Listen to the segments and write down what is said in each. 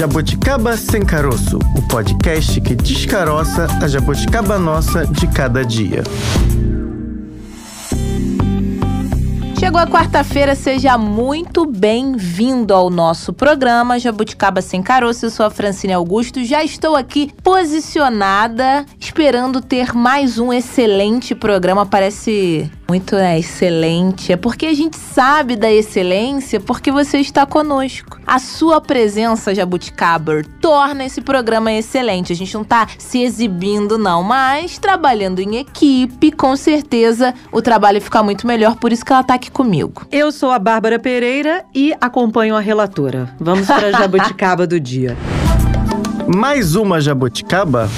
Jabuticaba Sem Caroço, o podcast que descaroça a jabuticaba nossa de cada dia. Chegou a quarta-feira, seja muito bem-vindo ao nosso programa Jabuticaba Sem Caroço. Eu sou a Francine Augusto, já estou aqui posicionada, esperando ter mais um excelente programa. Parece muito é, excelente. É porque a gente sabe da excelência porque você está conosco. A sua presença, Jabuticaber, torna esse programa excelente. A gente não está se exibindo, não, mas trabalhando em equipe, com certeza o trabalho fica muito melhor. Por isso que ela está aqui comigo. Eu sou a Bárbara Pereira e acompanho a relatora. Vamos para a jabuticaba do dia. Mais uma jabuticaba?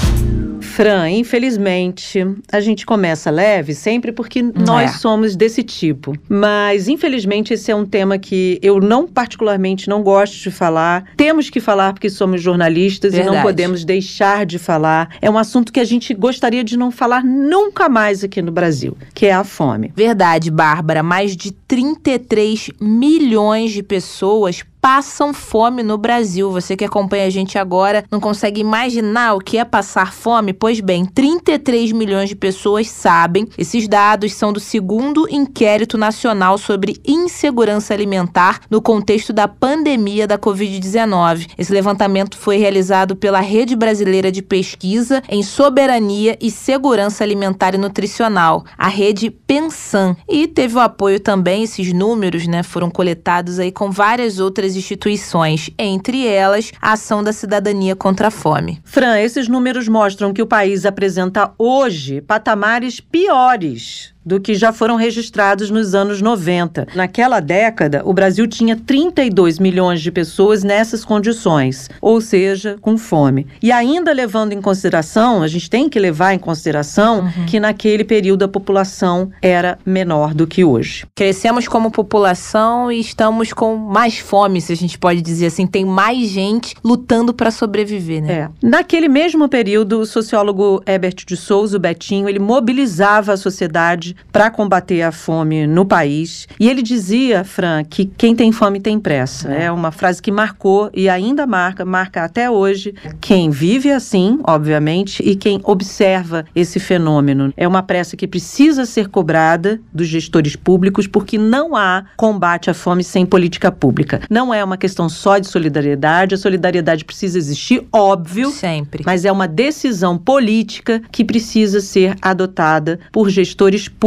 Fran, infelizmente, a gente começa leve sempre porque nós é. somos desse tipo. Mas, infelizmente, esse é um tema que eu não particularmente não gosto de falar. Temos que falar porque somos jornalistas Verdade. e não podemos deixar de falar. É um assunto que a gente gostaria de não falar nunca mais aqui no Brasil, que é a fome. Verdade, Bárbara. Mais de 33 milhões de pessoas passam fome no Brasil. Você que acompanha a gente agora não consegue imaginar o que é passar fome? Pois bem, 33 milhões de pessoas sabem. Esses dados são do segundo inquérito nacional sobre insegurança alimentar no contexto da pandemia da Covid-19. Esse levantamento foi realizado pela Rede Brasileira de Pesquisa em Soberania e Segurança Alimentar e Nutricional, a rede Pensan, e teve o apoio também esses números, né, foram coletados aí com várias outras instituições, entre elas a Ação da Cidadania contra a Fome. Fran, esses números mostram que o país apresenta hoje patamares piores do que já foram registrados nos anos 90. Naquela década, o Brasil tinha 32 milhões de pessoas nessas condições, ou seja, com fome. E ainda levando em consideração, a gente tem que levar em consideração uhum. que naquele período a população era menor do que hoje. Crescemos como população e estamos com mais fome, se a gente pode dizer assim, tem mais gente lutando para sobreviver, né? É. Naquele mesmo período, o sociólogo Herbert de Souza, o Betinho, ele mobilizava a sociedade para combater a fome no país. E ele dizia, Fran, que quem tem fome tem pressa. É. é uma frase que marcou e ainda marca, marca até hoje quem vive assim, obviamente, e quem observa esse fenômeno. É uma pressa que precisa ser cobrada dos gestores públicos, porque não há combate à fome sem política pública. Não é uma questão só de solidariedade, a solidariedade precisa existir, óbvio. Sempre. Mas é uma decisão política que precisa ser adotada por gestores públicos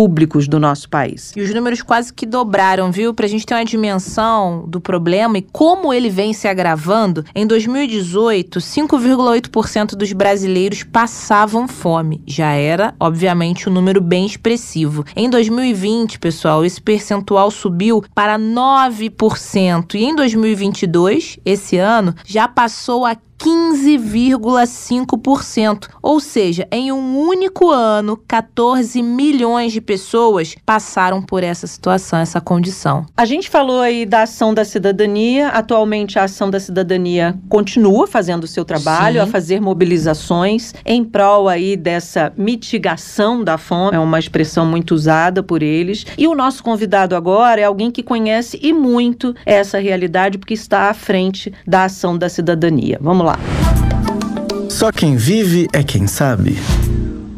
do nosso país. E os números quase que dobraram, viu? Para a gente ter uma dimensão do problema e como ele vem se agravando, em 2018, 5,8% dos brasileiros passavam fome. Já era, obviamente, um número bem expressivo. Em 2020, pessoal, esse percentual subiu para 9%. E em 2022, esse ano, já passou a 15,5%. Ou seja, em um único ano, 14 milhões de pessoas passaram por essa situação, essa condição. A gente falou aí da ação da cidadania. Atualmente, a ação da cidadania continua fazendo o seu trabalho, Sim. a fazer mobilizações em prol aí dessa mitigação da fome. É uma expressão muito usada por eles. E o nosso convidado agora é alguém que conhece e muito essa realidade, porque está à frente da ação da cidadania. Vamos lá. Só quem vive é quem sabe.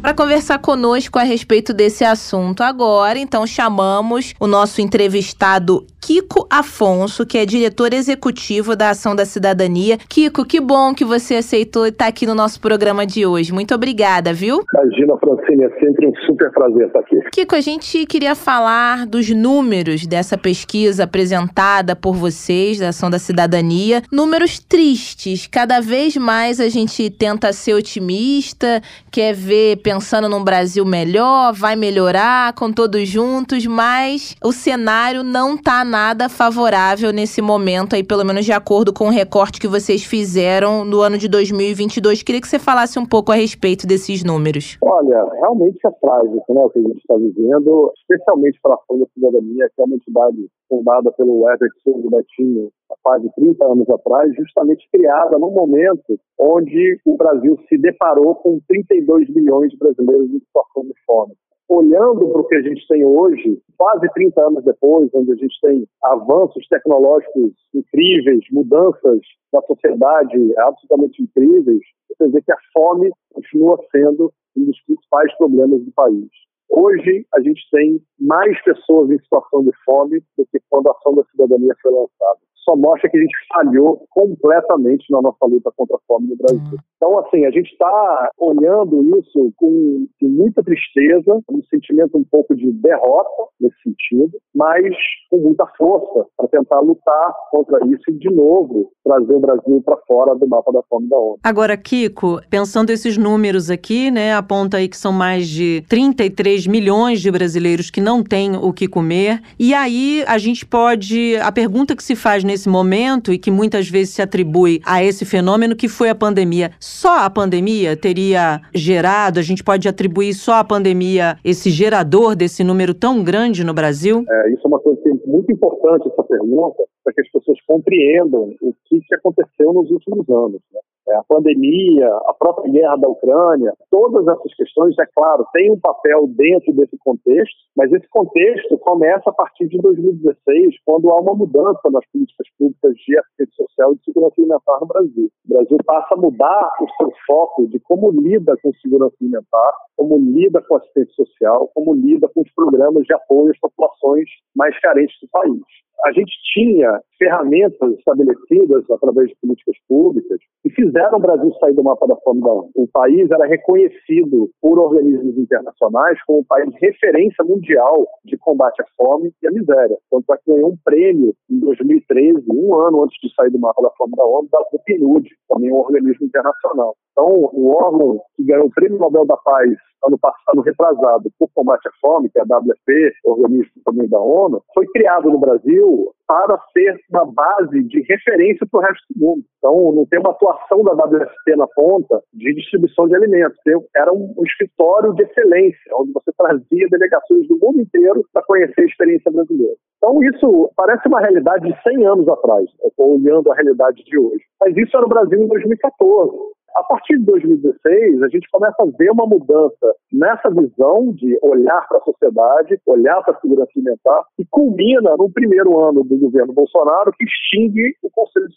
Para conversar conosco a respeito desse assunto agora, então chamamos o nosso entrevistado Kiko Afonso, que é diretor executivo da Ação da Cidadania. Kiko, que bom que você aceitou estar aqui no nosso programa de hoje. Muito obrigada, viu? Imagina, Francine, é sempre um super prazer estar aqui. Kiko, a gente queria falar dos números dessa pesquisa apresentada por vocês, da Ação da Cidadania. Números tristes. Cada vez mais a gente tenta ser otimista, quer ver pensando num Brasil melhor, vai melhorar com todos juntos, mas o cenário não está nada favorável nesse momento aí, pelo menos de acordo com o recorte que vocês fizeram no ano de 2022. Queria que você falasse um pouco a respeito desses números. Olha, realmente é trágico, né, o que a gente está vivendo, especialmente para a Folha Cidadania, que é uma entidade fundada pelo Herbert Souza Betinho há quase 30 anos atrás, justamente criada num momento onde o Brasil se deparou com 32 milhões de brasileiros em situação de fome. Olhando para o que a gente tem hoje, quase 30 anos depois, onde a gente tem avanços tecnológicos incríveis, mudanças na sociedade absolutamente incríveis, você vê que a fome continua sendo um dos principais problemas do país. Hoje, a gente tem mais pessoas em situação de fome do que quando a ação da cidadania foi lançada só mostra que a gente falhou completamente na nossa luta contra a fome no Brasil. Uhum. Então, assim, a gente está olhando isso com, com, muita tristeza, um sentimento um pouco de derrota nesse sentido, mas com muita força para tentar lutar contra isso e, de novo, trazer o Brasil para fora do mapa da fome da ONU. Agora, Kiko, pensando esses números aqui, né, aponta aí que são mais de 33 milhões de brasileiros que não têm o que comer. E aí a gente pode. A pergunta que se faz nesse nesse momento e que muitas vezes se atribui a esse fenômeno que foi a pandemia. Só a pandemia teria gerado, a gente pode atribuir só a pandemia esse gerador desse número tão grande no Brasil? É, isso é uma coisa que é muito importante, essa pergunta, para que as pessoas compreendam o que, aconteceu nos últimos anos. Né? É, a pandemia, a própria guerra da Ucrânia, todas essas questões, é claro, têm um papel dentro desse contexto, mas esse contexto começa a partir de 2016, quando há uma mudança nas políticas públicas de assistência social e de segurança alimentar no Brasil. O Brasil passa a mudar o seu foco de como lida com segurança alimentar, como lida com assistência social, como lida com os programas de apoio às populações mais carentes do país a gente tinha ferramentas estabelecidas através de políticas públicas que fizeram o Brasil sair do mapa da fome da ONU. O país era reconhecido por organismos internacionais como um país referência mundial de combate à fome e à miséria. Tanto é que ganhou um prêmio em 2013, um ano antes de sair do mapa da fome da ONU, da PNUD, também um organismo internacional. Então, o órgão que ganhou o Prêmio Nobel da Paz ano passado retrasado por combate à fome, que é a WFP, organismo também da ONU, foi criado no Brasil para ser uma base de referência para o resto do mundo. Então, não tem uma atuação da WFP na ponta de distribuição de alimentos. Era um, escritório de excelência, onde você trazia delegações do mundo inteiro para conhecer a experiência brasileira. Então, isso parece uma realidade de 100 anos atrás, olhando a realidade de hoje. Mas isso era o Brasil em 2014. A partir de 2016, a gente começa a ver uma mudança nessa visão de olhar para a sociedade, olhar para a segurança alimentar, e culmina no primeiro ano do governo Bolsonaro, que extingue o Conselho de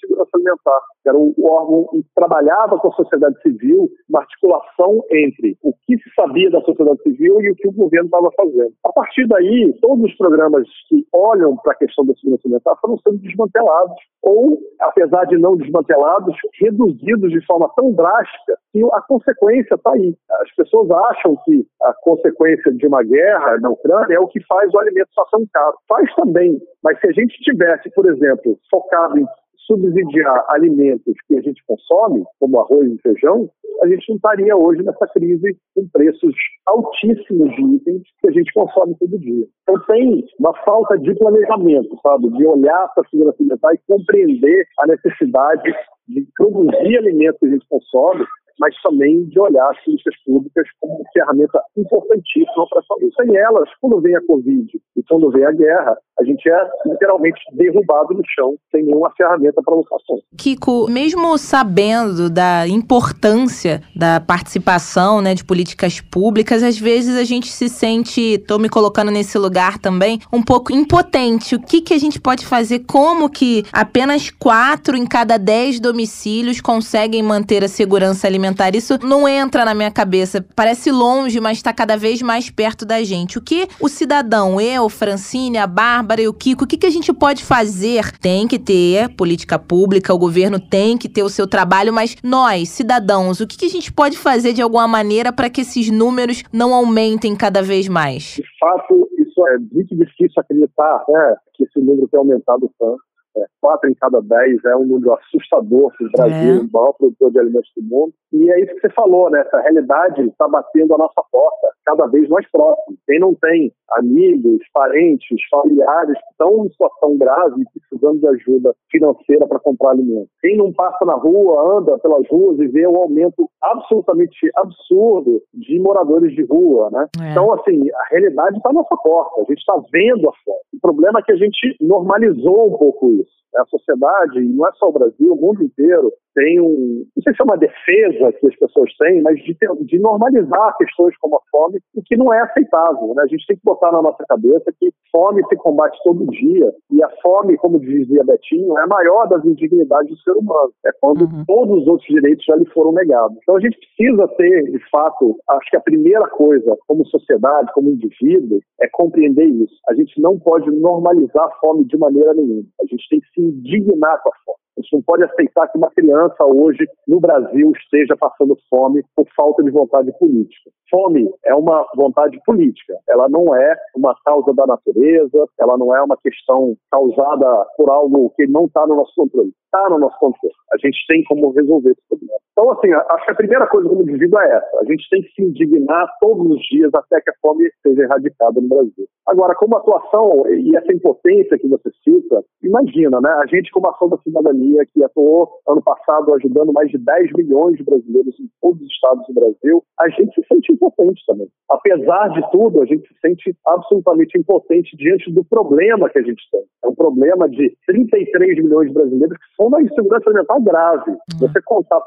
Que era o órgão que trabalhava com a sociedade civil, uma articulação entre o que se sabia da sociedade civil e o que o governo estava fazendo. A partir daí, todos os programas que olham para a questão da segurança alimentar foram sendo desmantelados, ou, apesar de não desmantelados, reduzidos de forma tão drástica drástica e a consequência está aí. As pessoas acham que a consequência de uma guerra na Ucrânia é o que faz o alimento tão caro. Faz também, mas se a gente tivesse, por exemplo, focado em subsidiar alimentos que a gente consome, como arroz e feijão, a gente não estaria hoje nessa crise com preços altíssimos de itens que a gente consome todo dia. Então tem uma falta de planejamento, sabe, de olhar para a segurança alimentar e compreender a necessidade de produzir alimentos que a gente consome mas também de olhar as políticas públicas como ferramenta importantíssima para a saúde. Sem elas, quando vem a Covid e quando vem a guerra, a gente é literalmente derrubado no chão, sem nenhuma ferramenta para contra. Kiko, mesmo sabendo da importância da participação né, de políticas públicas, às vezes a gente se sente, estou me colocando nesse lugar também, um pouco impotente. O que, que a gente pode fazer? Como que apenas quatro em cada dez domicílios conseguem manter a segurança alimentar? Alimentar. Isso não entra na minha cabeça. Parece longe, mas está cada vez mais perto da gente. O que o cidadão, eu, Francine, a Bárbara e o Kiko, o que, que a gente pode fazer? Tem que ter política pública, o governo tem que ter o seu trabalho, mas nós, cidadãos, o que, que a gente pode fazer de alguma maneira para que esses números não aumentem cada vez mais? De fato, isso é muito difícil acreditar né, que esse número tem aumentado tanto. É, quatro em cada dez é um número assustador para o Brasil, é. o maior produtor de alimentos do mundo. E é isso que você falou, né? Essa realidade está batendo a nossa porta cada vez mais próximo. Quem não tem amigos, parentes, familiares que estão em situação grave e precisando de ajuda financeira para comprar alimentos. Quem não passa na rua, anda pelas ruas e vê o um aumento absolutamente absurdo de moradores de rua, né? É. Então, assim, a realidade está à nossa porta. A gente está vendo a fome. O problema é que a gente normalizou um pouco isso. A sociedade, e não é só o Brasil, o mundo inteiro, tem um, não sei se é uma defesa que as pessoas têm, mas de, de normalizar questões como a fome, o que não é aceitável. Né? A gente tem que botar na nossa cabeça que fome se combate todo dia e a fome, como dizia Betinho, é a maior das indignidades do ser humano. É quando uhum. todos os outros direitos já lhe foram negados. Então a gente precisa ter, de fato, acho que a primeira coisa, como sociedade, como indivíduo, é compreender isso. A gente não pode normalizar a fome de maneira nenhuma. A gente tem que se indignar com a fome. A gente não pode aceitar que uma criança hoje no Brasil esteja passando fome por falta de vontade política. Fome é uma vontade política, ela não é uma causa da natureza, ela não é uma questão causada por algo que não está no nosso controle. Está no nosso controle. A gente tem como resolver esse problema. Então, assim, acho que a primeira coisa como indivíduo é essa. A gente tem que se indignar todos os dias até que a fome seja erradicada no Brasil. Agora, como atuação e essa impotência que você cita, imagina, né? A gente, como ação da cidadania, que atuou ano passado ajudando mais de 10 milhões de brasileiros em todos os estados do Brasil, a gente se sente impotente também. Apesar de tudo, a gente se sente absolutamente impotente diante do problema que a gente tem. É um problema de 33 milhões de brasileiros que são uma insegurança alimentar grave. Uhum. Você contar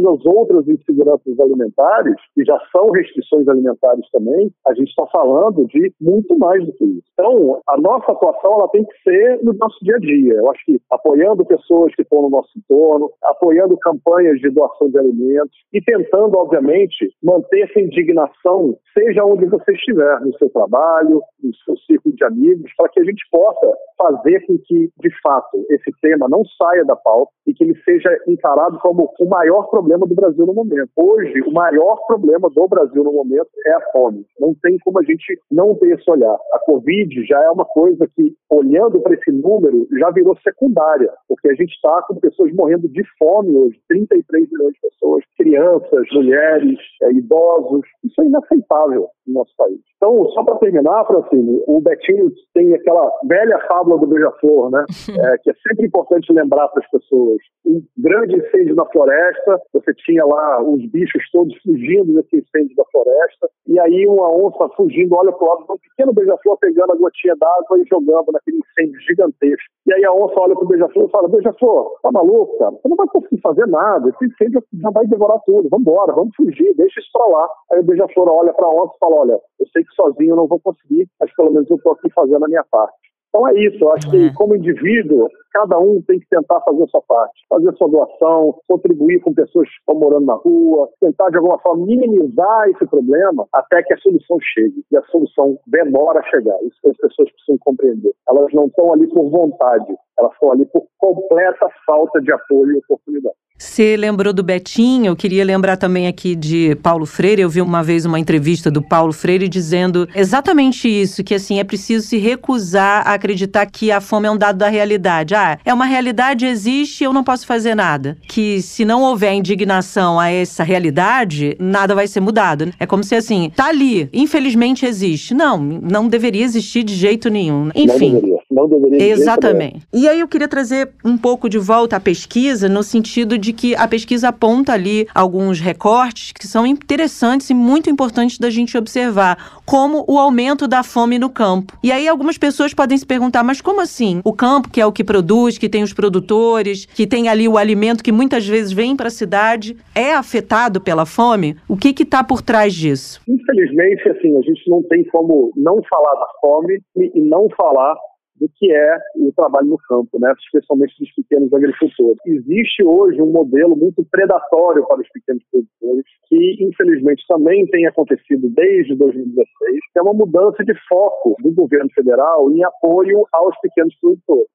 todas as outras inseguranças alimentares, que já são restrições alimentares também, a gente está falando de muito mais do que isso. Então, a nossa atuação ela tem que ser no nosso dia a dia. Eu acho que apoiando pessoas que estão no nosso entorno, apoiando campanhas de doação de alimentos e tentando, obviamente, manter essa indignação, seja onde você estiver, no seu trabalho, no seu círculo de amigos, para que a gente possa fazer com que, de fato, esse tema não saia da pauta e que ele seja encarado como o maior problema do Brasil no momento. Hoje, o maior problema do Brasil no momento é a fome. Não tem como a gente não ter esse olhar. A Covid já é uma coisa que, olhando para esse número, já virou secundária, porque a gente está com pessoas morrendo de fome hoje, 33 milhões de pessoas, crianças, mulheres, é, idosos. Isso é inaceitável no nosso país. Então, só para terminar, Francine, o Betinho tem aquela velha fábula do beija-flor, né? É, que é sempre importante lembrar para as pessoas. Um grande incêndio na floresta, você tinha lá os bichos todos fugindo desse incêndio da floresta, e aí uma onça fugindo, olha para o lado, um pequeno beija-flor pegando a gotinha d'água e jogando naquele incêndio gigantesco. E aí a onça olha para o beija-flor e fala: Beija-flor, tá maluco, cara? Você não vai conseguir fazer nada, esse incêndio já vai devorar tudo, vamos embora, vamos fugir, deixa isso para lá. Aí o beija-flor olha para a onça e fala: Olha, eu sei que sozinho eu não vou conseguir, mas pelo menos eu estou aqui fazendo a minha parte. Então é isso, eu acho que é. como indivíduo, cada um tem que tentar fazer a sua parte, fazer a sua doação, contribuir com pessoas que estão morando na rua, tentar de alguma forma minimizar esse problema até que a solução chegue. E a solução demora a chegar, isso que as pessoas precisam compreender. Elas não estão ali por vontade, elas estão ali por completa falta de apoio e oportunidade. Você lembrou do Betinho, eu queria lembrar também aqui de Paulo Freire. Eu vi uma vez uma entrevista do Paulo Freire dizendo exatamente isso: que assim é preciso se recusar a acreditar que a fome é um dado da realidade. Ah, é uma realidade, existe, eu não posso fazer nada. Que se não houver indignação a essa realidade, nada vai ser mudado. É como se assim, tá ali, infelizmente existe. Não, não deveria existir de jeito nenhum. Enfim. Não deveria. Não deveria Exatamente. E aí eu queria trazer um pouco de volta a pesquisa, no sentido de que a pesquisa aponta ali alguns recortes que são interessantes e muito importantes da gente observar, como o aumento da fome no campo. E aí algumas pessoas podem se perguntar, mas como assim? O campo, que é o que produz, que tem os produtores, que tem ali o alimento que muitas vezes vem para a cidade, é afetado pela fome? O que está por trás disso? Infelizmente, assim, a gente não tem como não falar da fome e não falar do que é o trabalho no campo, né? especialmente dos pequenos agricultores. Existe hoje um modelo muito predatório para os pequenos produtores, que infelizmente também tem acontecido desde 2016, que é uma mudança de foco do governo federal em apoio aos pequenos produtores.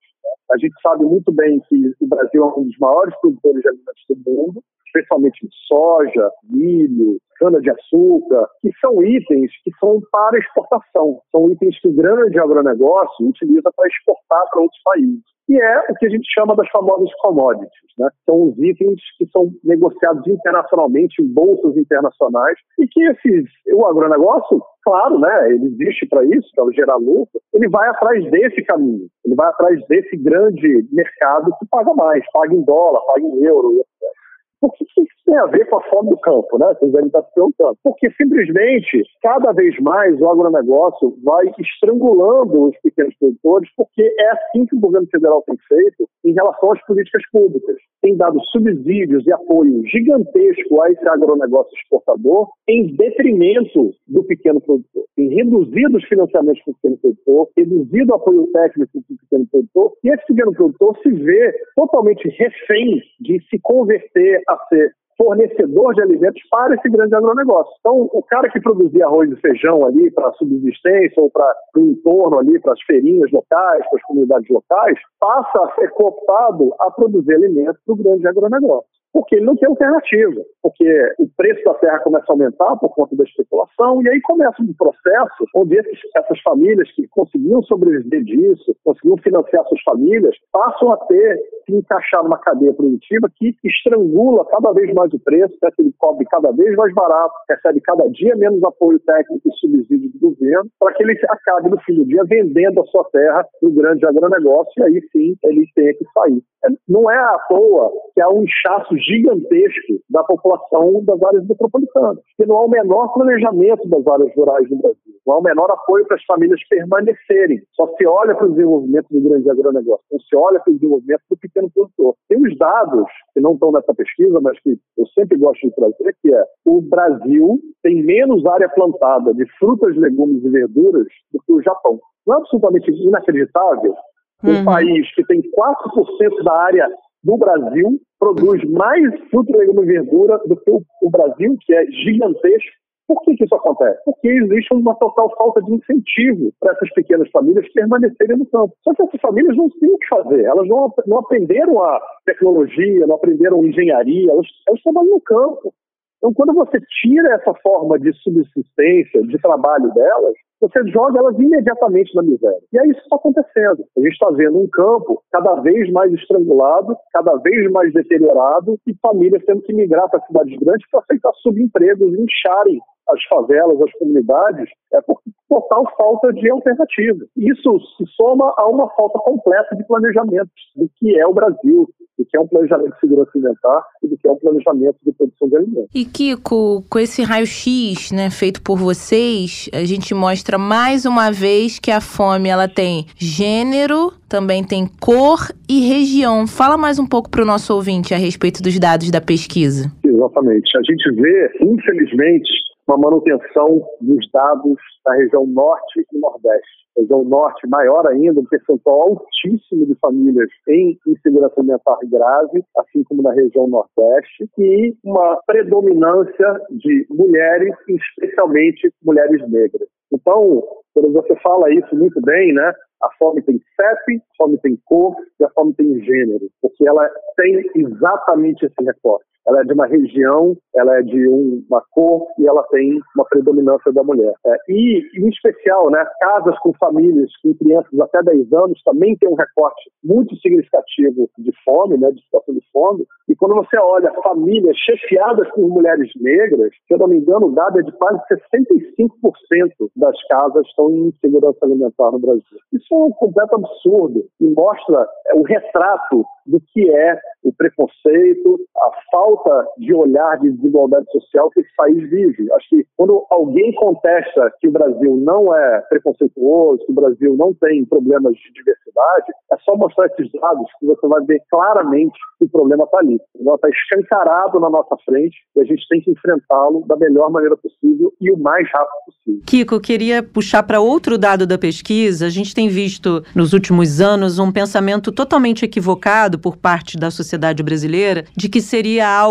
A gente sabe muito bem que o Brasil é um dos maiores produtores de alimentos do mundo, especialmente soja, milho, cana-de-açúcar, que são itens que são para exportação. São itens que o grande agronegócio utiliza para exportar para outros países. E é o que a gente chama das famosas commodities. Né? São os itens que são negociados internacionalmente em bolsas internacionais e que esses, o agronegócio, claro, né, ele existe para isso, para gerar lucro, ele vai atrás desse caminho, ele vai atrás desse grande mercado que paga mais, paga em dólar, paga em euro, etc. Por que, que tem a ver com a fome do campo, né? Vocês devem estar se perguntando. Porque simplesmente, cada vez mais o agronegócio vai estrangulando os pequenos produtores, porque é assim que o governo federal tem feito em relação às políticas públicas. Tem dado subsídios e apoio gigantesco a esse agronegócio exportador em detrimento do pequeno produtor. Tem reduzido os financiamentos para o pequeno produtor, reduzido o apoio técnico para o pequeno produtor, e esse pequeno produtor se vê totalmente refém de se converter a ser fornecedor de alimentos para esse grande agronegócio. Então, o cara que produzia arroz e feijão ali para subsistência ou para o entorno ali, para as feirinhas locais, para as comunidades locais, passa a ser cooptado a produzir alimentos para o grande agronegócio porque ele não tem alternativa, porque o preço da terra começa a aumentar por conta da especulação, e aí começa um processo onde esses, essas famílias que conseguiam sobreviver disso, conseguiam financiar suas famílias, passam a ter que encaixar numa cadeia produtiva que estrangula cada vez mais o preço, que ele cobre cada vez mais barato, recebe cada dia menos apoio técnico e subsídio do governo, para que ele acabe no fim do dia vendendo a sua terra no grande agronegócio, e aí sim ele tenha que sair. É, não é à toa que há um inchaço gigantesco da população das áreas metropolitanas, que não há o menor planejamento das áreas rurais no Brasil, não há o menor apoio para as famílias permanecerem. Só se olha para o desenvolvimento do grande agronegócio, não se olha para o desenvolvimento do pequeno produtor. Tem os dados, que não estão nessa pesquisa, mas que eu sempre gosto de trazer, que é o Brasil tem menos área plantada de frutas, legumes e verduras do que o Japão. Não é absolutamente inacreditável um uhum. país que tem 4% da área do Brasil produz mais fruta, legume e verdura do que o Brasil, que é gigantesco. Por que, que, isso acontece? Porque existe uma total falta de incentivo para essas pequenas famílias permanecerem no campo. Só que essas famílias não têm o que fazer, elas não, não aprenderam a tecnologia, não aprenderam engenharia, elas, elas trabalham no campo. Então, quando você tira essa forma de subsistência, de trabalho delas, você joga elas imediatamente na miséria. E é isso que está acontecendo. A gente está vendo um campo cada vez mais estrangulado, cada vez mais deteriorado, e famílias tendo que migrar para cidades grandes para aceitar subempregos incharem as favelas, as comunidades, é por total falta de alternativa. Isso se soma a uma falta completa de planejamento do que é o Brasil, do que é um planejamento de segurança alimentar e do que é um planejamento de produção de alimentos. E Kiko, com esse raio-x né, feito por vocês, a gente mostra mais uma vez que a fome ela tem gênero, também tem cor e região. Fala mais um pouco para o nosso ouvinte a respeito dos dados da pesquisa. Exatamente. A gente vê, infelizmente, uma manutenção dos dados da região norte e nordeste. Região norte maior ainda, um percentual altíssimo de famílias em insegurança alimentar grave, assim como na região nordeste, e uma predominância de mulheres, especialmente mulheres negras. Então, quando você fala isso muito bem, né? A fome tem CEP, a fome tem cor e a fome tem gênero, porque ela tem exatamente esse recorte ela é de uma região, ela é de um, uma cor e ela tem uma predominância da mulher. É, e, em especial, né, casas com famílias com crianças até 10 anos também tem um recorte muito significativo de fome, né, de situação de fome. E quando você olha famílias chefiadas por mulheres negras, se eu não me engano, o dado é de quase 65% das casas estão em insegurança alimentar no Brasil. Isso é um completo absurdo e mostra é, o retrato do que é o preconceito, a falta de olhar de desigualdade social que esse país vive. Acho que quando alguém contesta que o Brasil não é preconceituoso, que o Brasil não tem problemas de diversidade, é só mostrar esses dados que você vai ver claramente que o problema está ali. Está escancarado na nossa frente e a gente tem que enfrentá-lo da melhor maneira possível e o mais rápido possível. Kiko, queria puxar para outro dado da pesquisa. A gente tem visto nos últimos anos um pensamento totalmente equivocado por parte da sociedade brasileira de que seria algo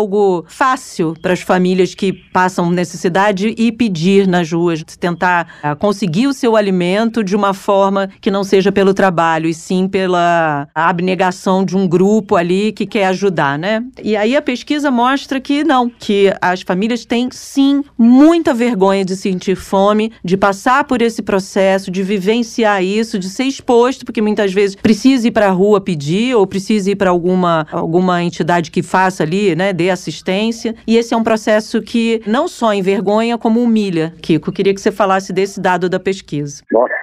fácil para as famílias que passam necessidade e pedir nas ruas, tentar uh, conseguir o seu alimento de uma forma que não seja pelo trabalho, e sim pela abnegação de um grupo ali que quer ajudar, né? E aí a pesquisa mostra que não, que as famílias têm sim muita vergonha de sentir fome, de passar por esse processo, de vivenciar isso, de ser exposto, porque muitas vezes precisa ir para a rua pedir ou precisa ir para alguma alguma entidade que faça ali, né, dê assistência. E esse é um processo que não só envergonha, como humilha. Kiko, queria que você falasse desse dado da pesquisa. Nossa,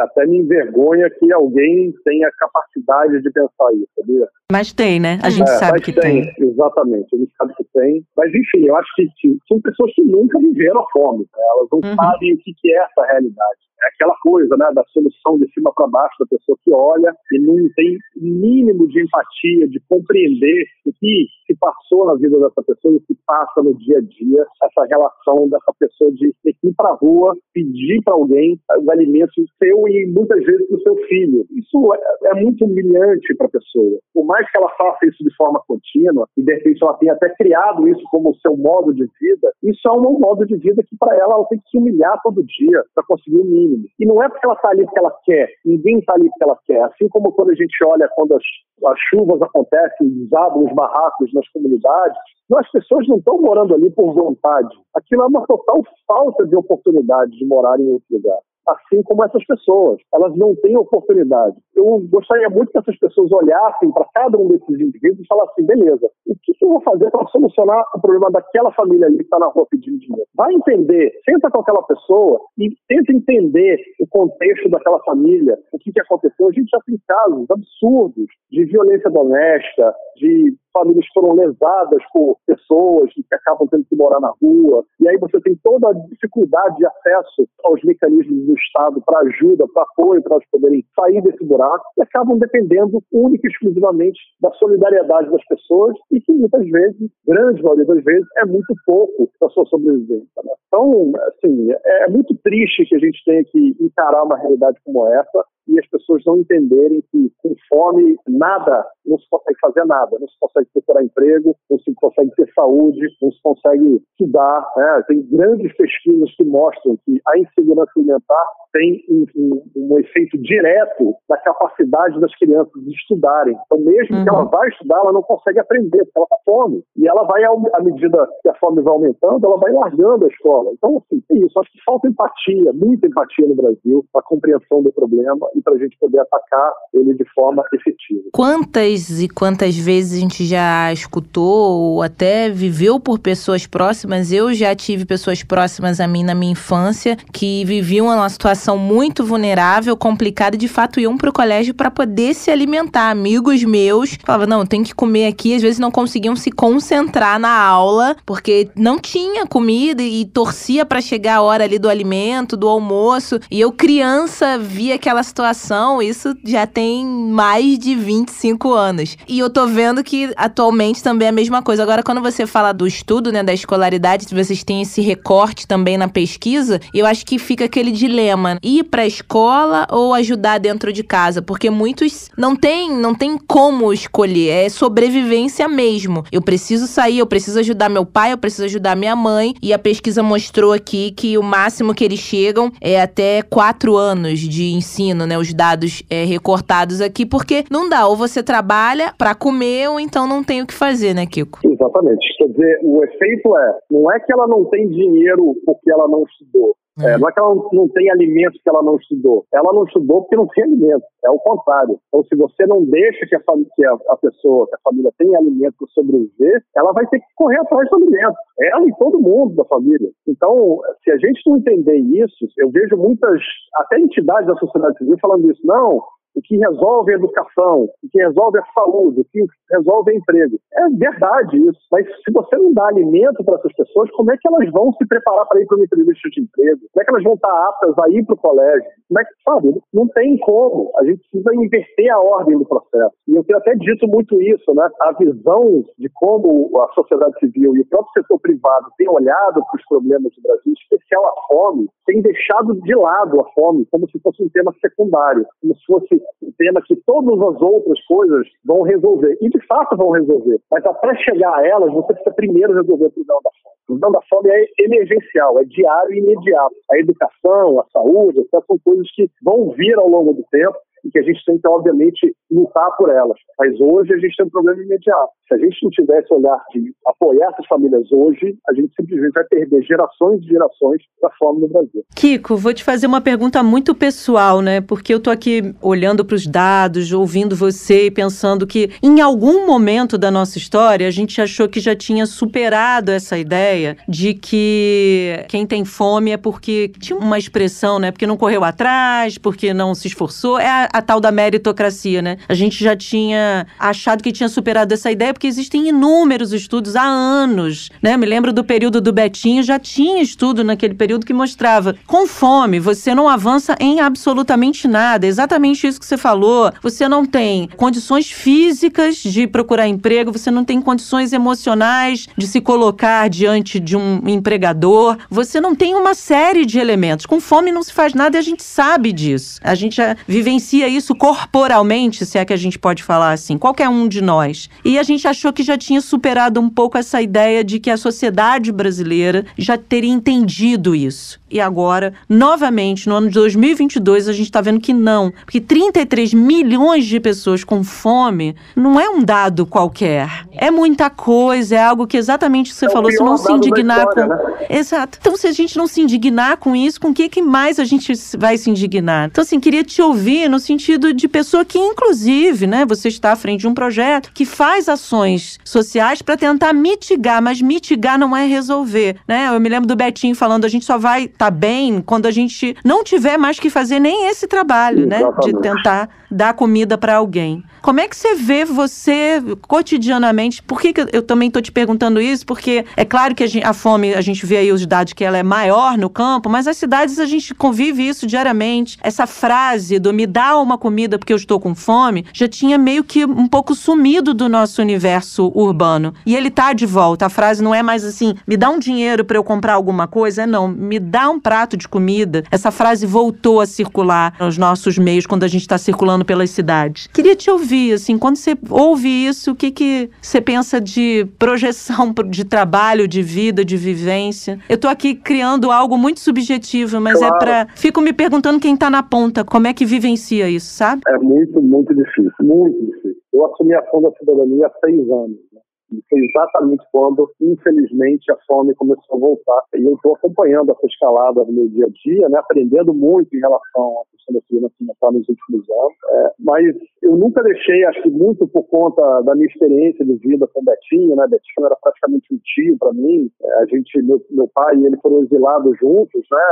até me envergonha que alguém tenha capacidade de pensar isso, sabia? Mas tem, né? A gente é, sabe que tem. tem. Exatamente, a gente sabe que tem. Mas, enfim, eu acho que, são pessoas que nunca viveram a fome. Né? Elas não uhum. sabem o que é essa realidade. É aquela coisa, né, da solução de cima para baixo, da pessoa que olha e não tem mínimo de empatia, de compreender o que se passou na vida dessa pessoa, o que passa no dia a dia, essa relação dessa pessoa de ir para a rua, pedir para alguém os alimentos seu e muitas vezes para o seu filho. Isso é, é muito humilhante para a pessoa. Por mais que ela faça isso de forma contínua e de repente ela tenha até criado isso como seu modo de vida, isso é um modo de vida que para ela ela tem que se humilhar todo dia para conseguir o mínimo E não é porque ela está ali porque ela quer, ninguém está ali porque ela quer. Assim como quando a gente olha quando as, as chuvas acontecem, desabam os barracos nas comunidades, as pessoas não estão morando ali por vontade. Aquilo é uma total falta de oportunidade de morar em outro lugar assim como essas pessoas. Elas não têm oportunidade. Eu gostaria muito que essas pessoas olhassem para cada um desses indivíduos e falassem: beleza, o que, eu vou fazer para solucionar o problema daquela família ali que está na rua pedindo dinheiro? Vai entender, senta com aquela pessoa e tenta entender o contexto daquela família, o que, que aconteceu. A gente já tem casos absurdos de violência doméstica, de famílias que foram lesadas por pessoas que acabam tendo que morar na rua. E aí você tem toda a dificuldade de acesso aos mecanismos do Estado para ajuda, para apoio, para elas poderem sair desse buraco e acabam dependendo única e exclusivamente da solidariedade das pessoas e que muitas vezes, grande maioria das vezes, é muito pouco para sua sobrevivência. Né? Então, assim, é, é muito triste que a gente tenha que encarar uma realidade como essa e as pessoas não entenderem que com fome nada, não se consegue fazer nada, não se consegue procurar emprego, não se consegue ter saúde, não se consegue estudar. Né? Tem grandes pesquisas que mostram que a insegurança alimentar tem um, um, um, efeito direto na capacidade das crianças de estudarem. Então, mesmo uhum. que ela vá estudar, ela não consegue aprender, porque ela está fome. E ela vai, à medida que a fome vai aumentando, ela vai largando a escola. Então, assim, é isso. Acho que falta empatia, muita empatia no Brasil, a compreensão do problema e para a gente poder atacar ele de forma efetiva. Quantas e quantas vezes a gente já escutou ou até viveu por pessoas próximas? Eu já tive pessoas próximas a mim na minha infância que viviam uma situação muito vulnerável, complicada, e de fato iam para o colégio para poder se alimentar. Amigos meus falavam, não, tem que comer aqui, às vezes não conseguiam se concentrar na aula porque não tinha comida e torcia para chegar a hora ali do alimento, do almoço. E eu, criança, via aquela situação isso já tem mais de 25 anos. E eu tô vendo que atualmente também é a mesma coisa. Agora, quando você fala do estudo, né, da escolaridade, vocês têm esse recorte também na pesquisa, eu acho que fica aquele dilema: ir pra escola ou ajudar dentro de casa? Porque muitos não tem, não tem como escolher, é sobrevivência mesmo. Eu preciso sair, eu preciso ajudar meu pai, eu preciso ajudar minha mãe. E a pesquisa mostrou aqui que o máximo que eles chegam é até quatro anos de ensino, né? os dados é, recortados aqui, porque não dá, ou você trabalha para comer, ou então não tem o que fazer, né, Kiko? Exatamente. Quer dizer, o efeito é, não é que ela não tem dinheiro porque ela não estudou. É, não é que ela não, tem alimento que ela não estudou. Ela não estudou porque não tem alimento. É o contrário. Então, se você não deixa que a, que a, a pessoa, que a família tenha alimento para sobreviver, ela vai ter que correr atrás do alimento. Ela e todo mundo da família. Então, se a gente não entender isso, eu vejo muitas, até entidades da sociedade civil falando isso. Não, o que resolve a educação, o que resolve a saúde, o que resolve é emprego. É verdade isso, mas se você não dá alimento para essas pessoas, como é que elas vão se preparar para ir para uma entrevista de emprego? Como é que elas vão estar aptas a ir para o colégio? Como é que, sabe, não tem como. A gente precisa inverter a ordem do processo. E eu tenho até dito muito isso, né? A visão de como a sociedade civil e o próprio setor privado têm olhado para os problemas do Brasil, em especial a fome, tem deixado de lado a fome como se fosse um tema secundário, como se fosse um tema que todas as outras coisas vão resolver. E de fato vão resolver. Mas até chegar a elas, você precisa primeiro resolver o problema da fome. O problema da fome é emergencial, é diário e imediato. A educação, a saúde, essas são coisas que vão vir ao longo do tempo e que a gente tem que, obviamente, lutar por elas. Mas hoje a gente tem um problema imediato. Se a gente não tivesse olhar de apoiar essas famílias hoje, a gente simplesmente vai perder gerações e gerações da fome no Brasil. Kiko, vou te fazer uma pergunta muito pessoal, né? Porque eu tô aqui olhando para os dados, ouvindo você e pensando que em algum momento da nossa história a gente achou que já tinha superado essa ideia de que quem tem fome é porque tinha uma expressão, né? Porque não correu atrás, porque não se esforçou. É a tal da meritocracia, né? A gente já tinha achado que tinha superado essa ideia porque existem inúmeros estudos há anos, né? Me lembro do período do Betinho, já tinha estudo naquele período que mostrava com fome você não avança em absolutamente nada. Exatamente isso que você falou. Você não tem condições físicas de procurar emprego, você não tem condições emocionais de se colocar diante de um empregador, você não tem uma série de elementos. Com fome não se faz nada e a gente sabe disso. A gente já vivencia isso corporalmente, se é que a gente pode falar assim, qualquer um de nós. E a gente achou que já tinha superado um pouco essa ideia de que a sociedade brasileira já teria entendido isso. E agora, novamente, no ano de 2022, a gente está vendo que não. Porque 33 milhões de pessoas com fome não é um dado qualquer. É muita coisa, é algo que exatamente você é falou, se não se indignar história, com. Né? Exato. Então, se a gente não se indignar com isso, com o que, que mais a gente vai se indignar? Então, assim, queria te ouvir no sentido de pessoa que, inclusive, né, você está à frente de um projeto que faz ações sociais para tentar mitigar, mas mitigar não é resolver, né? Eu me lembro do Betinho falando, a gente só vai estar tá bem quando a gente não tiver mais que fazer nem esse trabalho, né, de tentar dar comida para alguém. Como é que você vê você cotidianamente? Por que, que eu também estou te perguntando isso? Porque é claro que a, gente, a, fome, a gente vê aí os dados que ela é maior no campo, mas as cidades a gente convive isso diariamente. Essa frase do me dá uma comida porque eu estou com fome já tinha meio que um pouco sumido do nosso universo urbano. E ele tá de volta. A frase não é mais assim, me dá um dinheiro para eu comprar alguma coisa, é não, me dá um prato de comida. Essa frase voltou a circular nos nossos meios quando a gente está circulando pelas cidades. Queria te ouvir, assim, quando você ouve isso, o que, que você pensa de projeção de trabalho, de vida, de vivência? Eu tô aqui criando algo muito subjetivo, mas é claro. é para Fico me perguntando quem tá na ponta, como é que vivencia isso, sabe? É muito, muito difícil, muito difícil. Eu assumi a Fundo da Cidadania há seis anos. Né? Foi exatamente quando, infelizmente, a fome começou a voltar. E eu estou acompanhando essa escalada no meu dia a dia, né, aprendendo muito em relação à questão da segurança alimentar nos últimos anos. É, mas eu nunca deixei, acho que muito por conta da minha experiência de vida com Betinho, né? Betinho era praticamente um tio para mim. É, a gente, meu, meu pai e ele foram exilados juntos, né?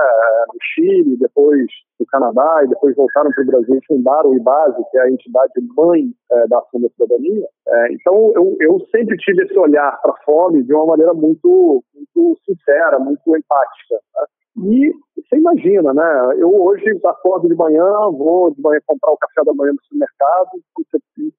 No Chile, depois no Canadá e depois voltaram para o Brasil e fundaram o IBASE, que é a entidade mãe é, da Ação da Cidadania. É, então eu, eu sempre tive esse olhar para a fome de uma maneira muito, muito sincera, muito empática. Né? E você imagina, né? Eu hoje acordo de manhã, vou de manhã comprar o café da manhã no supermercado,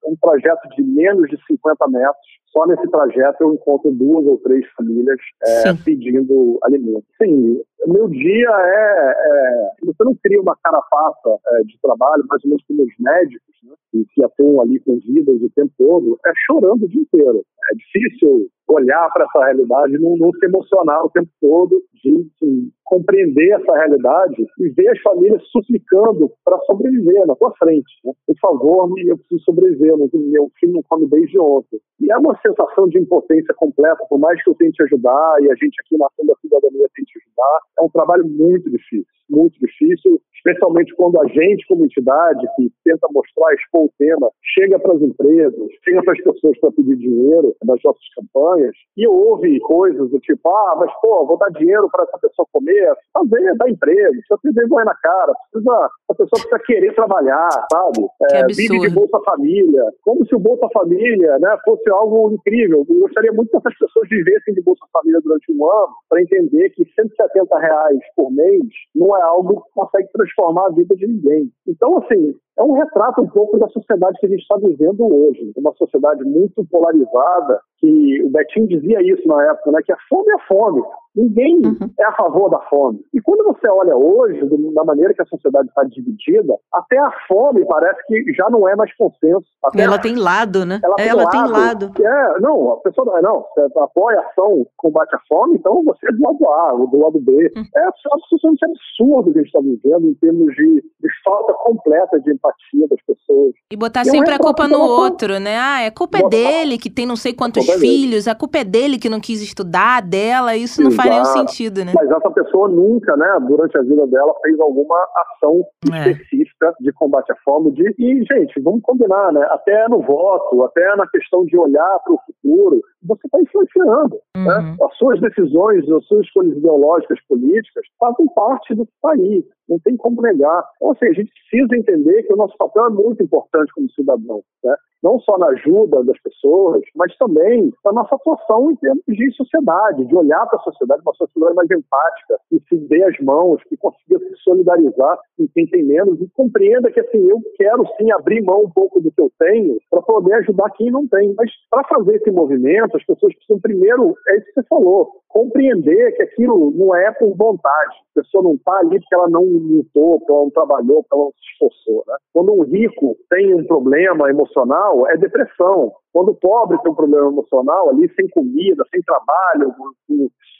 um trajeto de menos de 50 metros. Só nesse trajeto eu encontro duas ou três famílias é, pedindo alimento. Sim, meu dia é, é, Você não cria uma carapaça é, de trabalho, mais ou menos como os médicos, né? Que atuam ali com vidas o tempo todo, é chorando o dia inteiro. É difícil olhar para essa realidade e não, não se emocionar o tempo todo, de assim, compreender essa realidade e ver as famílias suplicando para sobreviver na tua frente. Né? Por favor, eu preciso sobreviver, meu filho não come desde ontem. E é uma sensação de impotência completa, por mais que eu tente ajudar e a gente aqui na Ação da Cidadania tente ajudar, é um trabalho muito difícil, muito difícil, especialmente quando a gente, como entidade, que tenta mostrar, expor o tema, chega para as empresas, chega para as pessoas para pedir dinheiro nas nossas campanhas e ouve coisas do tipo, ah, mas pô, vou dar dinheiro para essa pessoa comer, fazer, dar emprego, precisa ter vergonha na cara, precisa, a pessoa precisa querer trabalhar, sabe? É, vive de Bolsa Família, como se o Bolsa Família né, fosse algo incrível. Eu gostaria muito que essas pessoas vivessem de Bolsa Família durante um ano para entender que 170 reais por mês não é algo que consegue transformar a vida de ninguém. Então, assim, é um retrato um pouco da sociedade que a gente está vivendo hoje. Uma sociedade muito polarizada, que o Betinho dizia isso na época, né, que a fome é fome. Ninguém uhum. é a favor da fome. E quando você olha hoje, da maneira que a sociedade está dividida, até a fome parece que já não é mais consenso. Até ela a... tem lado, né? Ela, tem, ela lado. tem lado. É, não, a pessoa não, você apoia a ação, combate a fome, então você é do lado A, ou do lado B. Uhum. É absolutamente absurdo que a gente está vivendo em termos de, de falta completa de empatia das pessoas. E botar e sempre é um a culpa no outro, né? Ah, a culpa é dele que tem não sei quantos a é filhos, a culpa é dele que não quis estudar, dela, isso não faz nenhum sentido, né? Mas essa pessoa nunca, né, durante a vida dela, fez alguma ação é. específica de combate à fome. De... E, gente, vamos combinar, né? Até no voto, até na questão de olhar para o futuro, você está influenciando. Né? Uhum. Né? As suas decisões, as suas escolhas ideológicas, políticas, fazem parte do que está aí. Não tem como negar. Então, assim, a gente precisa entender que o nosso papel é muito importante como cidadão. Né? Não só na ajuda das pessoas, mas também na nossa atuação em termos de sociedade, de olhar para a sociedade, uma sociedade mais empática, que se dê as mãos, que consiga se solidarizar com quem tem menos e compreenda que assim, eu quero sim abrir mão um pouco do que eu tenho para poder ajudar quem não tem. Mas para fazer esse movimento, as pessoas precisam primeiro, é isso que você falou, compreender que aquilo não é por vontade. A pessoa não está ali porque ela não lutou, porque ela não trabalhou, porque ela não se esforçou. Né? Quando um rico tem um problema emocional, é depressão. Quando o pobre tem um problema emocional ali, sem comida, sem trabalho,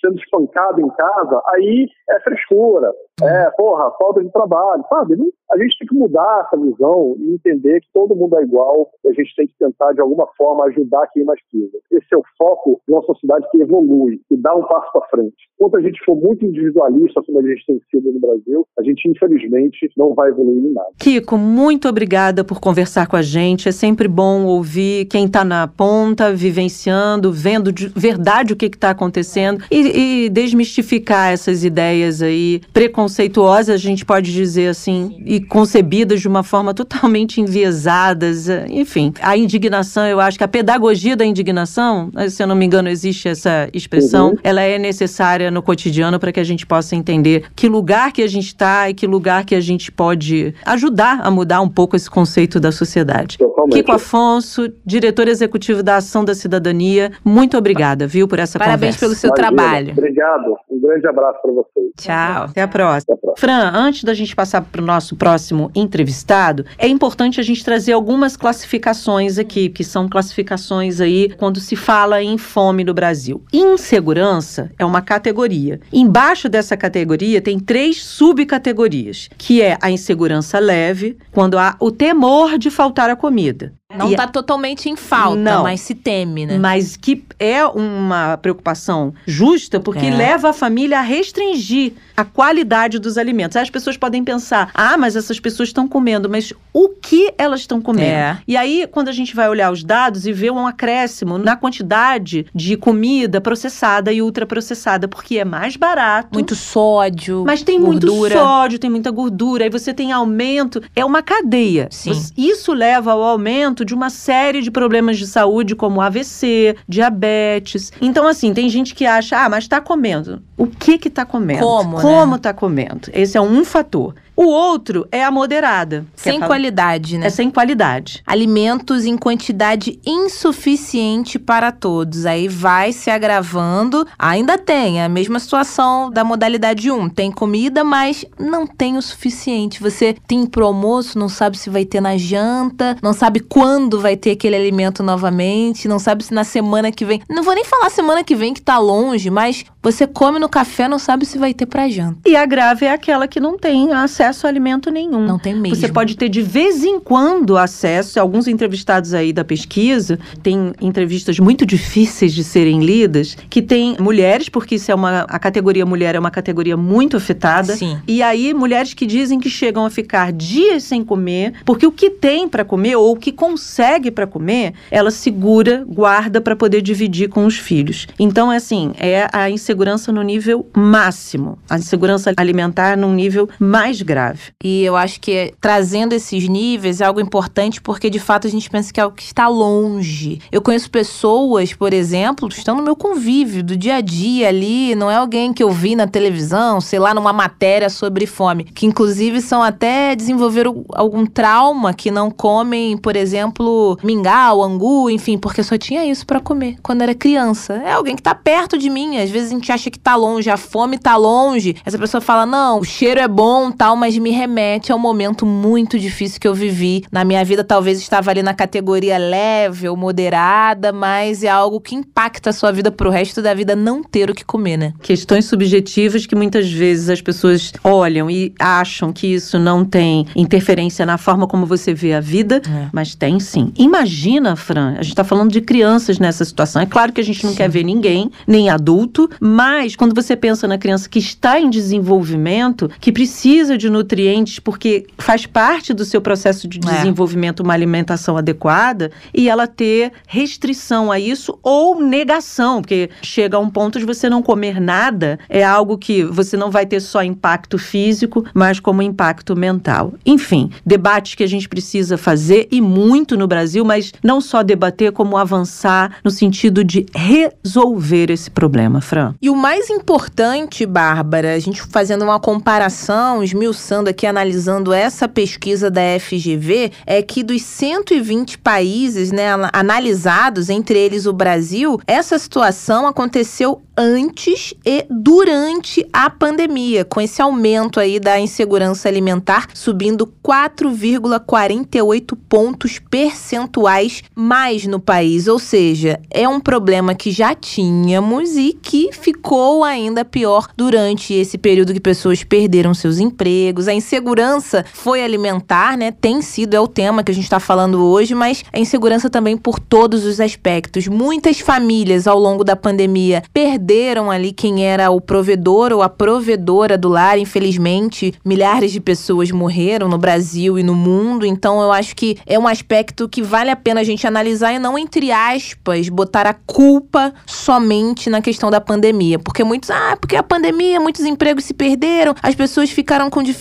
sendo espancado em casa, aí é frescura. É, porra, falta de trabalho, sabe? A gente tem que mudar essa visão e entender que todo mundo é igual e a gente tem que tentar, de alguma forma, ajudar quem mais precisa. Esse é o foco de uma sociedade que evolui, que dá um passo para frente. Enquanto a gente for muito individualista, como a gente tem sido no Brasil, a gente, infelizmente, não vai evoluir em nada. Kiko, muito obrigada por conversar com a gente. É sempre bom ouvir quem está na ponta, vivenciando, vendo de verdade o que está acontecendo e, e desmistificar essas ideias aí preconceituosas preconceituosas, a gente pode dizer assim, e concebidas de uma forma totalmente enviesadas, eh, enfim. A indignação, eu acho que a pedagogia da indignação, eh, se eu não me engano, existe essa expressão, uhum. ela é necessária no cotidiano para que a gente possa entender que lugar que a gente está e que lugar que a gente pode ajudar a mudar um pouco esse conceito da sociedade. Totalmente. Kiko Afonso, diretor executivo da Ação da Cidadania, muito obrigada, viu, por essa Parabéns conversa. pelo seu Imagina. trabalho. Obrigado. Um grande abraço para vocês. Tchau. Até a próxima. Fran, antes da gente passar para o nosso próximo entrevistado, é importante a gente trazer algumas classificações aqui, que são classificações aí quando se fala em fome no Brasil. Insegurança é uma categoria. Embaixo dessa categoria tem três subcategorias, que é a insegurança leve, quando há o temor de faltar a comida. Não está totalmente em falta, não, mas se teme, né? Mas que é uma preocupação justa, porque é. leva a família a restringir a qualidade dos alimentos. Aí as pessoas podem pensar: ah, mas essas pessoas estão comendo, mas o que elas estão comendo? É. E aí, quando a gente vai olhar os dados e ver um acréscimo na quantidade de comida processada e ultraprocessada, porque é mais barato. Muito sódio. Mas tem gordura. muito sódio, tem muita gordura, aí você tem aumento. É uma cadeia. Sim. Isso leva ao aumento de uma série de problemas de saúde, como AVC, diabetes. Então, assim, tem gente que acha, ah, mas tá comendo. O que que tá comendo? Como, né? Como né? tá comendo? Esse é um fator. O outro é a moderada. Sem qualidade, né? É sem qualidade. Alimentos em quantidade insuficiente para todos. Aí vai se agravando. Ainda tem a mesma situação da modalidade 1. Tem comida, mas não tem o suficiente. Você tem pro almoço, não sabe se vai ter na janta, não sabe quando vai ter aquele alimento novamente, não sabe se na semana que vem. Não vou nem falar semana que vem que tá longe, mas você come no café, não sabe se vai ter pra janta. E a grave é aquela que não tem acesso acesso a alimento nenhum. Não tem mesmo. Você pode ter de vez em quando acesso. Alguns entrevistados aí da pesquisa têm entrevistas muito difíceis de serem lidas, que tem mulheres, porque isso é uma a categoria mulher é uma categoria muito afetada. Sim. E aí mulheres que dizem que chegam a ficar dias sem comer, porque o que tem para comer ou o que consegue para comer, ela segura, guarda para poder dividir com os filhos. Então é assim, é a insegurança no nível máximo, a insegurança alimentar num nível mais grave grave. E eu acho que trazendo esses níveis é algo importante porque de fato a gente pensa que é algo que está longe. Eu conheço pessoas, por exemplo, que estão no meu convívio do dia a dia ali, não é alguém que eu vi na televisão, sei lá, numa matéria sobre fome, que inclusive são até desenvolveram algum trauma que não comem, por exemplo, mingau, angu, enfim, porque só tinha isso para comer quando era criança. É alguém que tá perto de mim, às vezes a gente acha que tá longe, a fome tá longe. Essa pessoa fala: "Não, o cheiro é bom, tal, mas me remete a um momento muito difícil que eu vivi na minha vida. Talvez estava ali na categoria leve ou moderada, mas é algo que impacta a sua vida pro resto da vida não ter o que comer, né? Questões subjetivas que muitas vezes as pessoas olham e acham que isso não tem interferência na forma como você vê a vida, é. mas tem sim. Imagina, Fran, a gente tá falando de crianças nessa situação. É claro que a gente não sim. quer ver ninguém, nem adulto, Mas quando você pensa na criança que está em desenvolvimento, que precisa de nutrientes porque faz parte do seu processo de é. desenvolvimento uma alimentação adequada e ela ter restrição a isso ou negação, porque chega a um ponto de você não comer nada, é algo que você não vai ter só impacto físico, mas como impacto mental. Enfim, debates que a gente precisa fazer e muito no Brasil, mas não só debater, como avançar no sentido de resolver esse problema, Fran. E o mais importante, Bárbara, a gente fazendo uma comparação, esmiuçando aqui, analisando essa pesquisa da FGV, é que dos 120 países né, analisados, entre eles o Brasil, essa situação aconteceu antes e durante a pandemia, com esse aumento aí da insegurança alimentar subindo 4,48 pontos percentuais mais no país. Ou seja, é um problema que já tínhamos e que ficou ainda pior durante esse período que pessoas perderam seus empregos. A insegurança foi alimentar, né? Tem sido, é o tema que a gente está falando hoje, mas a insegurança também por todos os aspectos. Muitas famílias ao longo da pandemia perderam ali quem era o provedor ou a provedora do lar. Infelizmente, milhares de pessoas morreram no Brasil e no mundo. Então, eu acho que é um aspecto que vale a pena a gente analisar e não, entre aspas, botar a culpa somente na questão da pandemia. Porque muitos, ah, porque a pandemia, muitos empregos se perderam, as pessoas ficaram com dificuldade.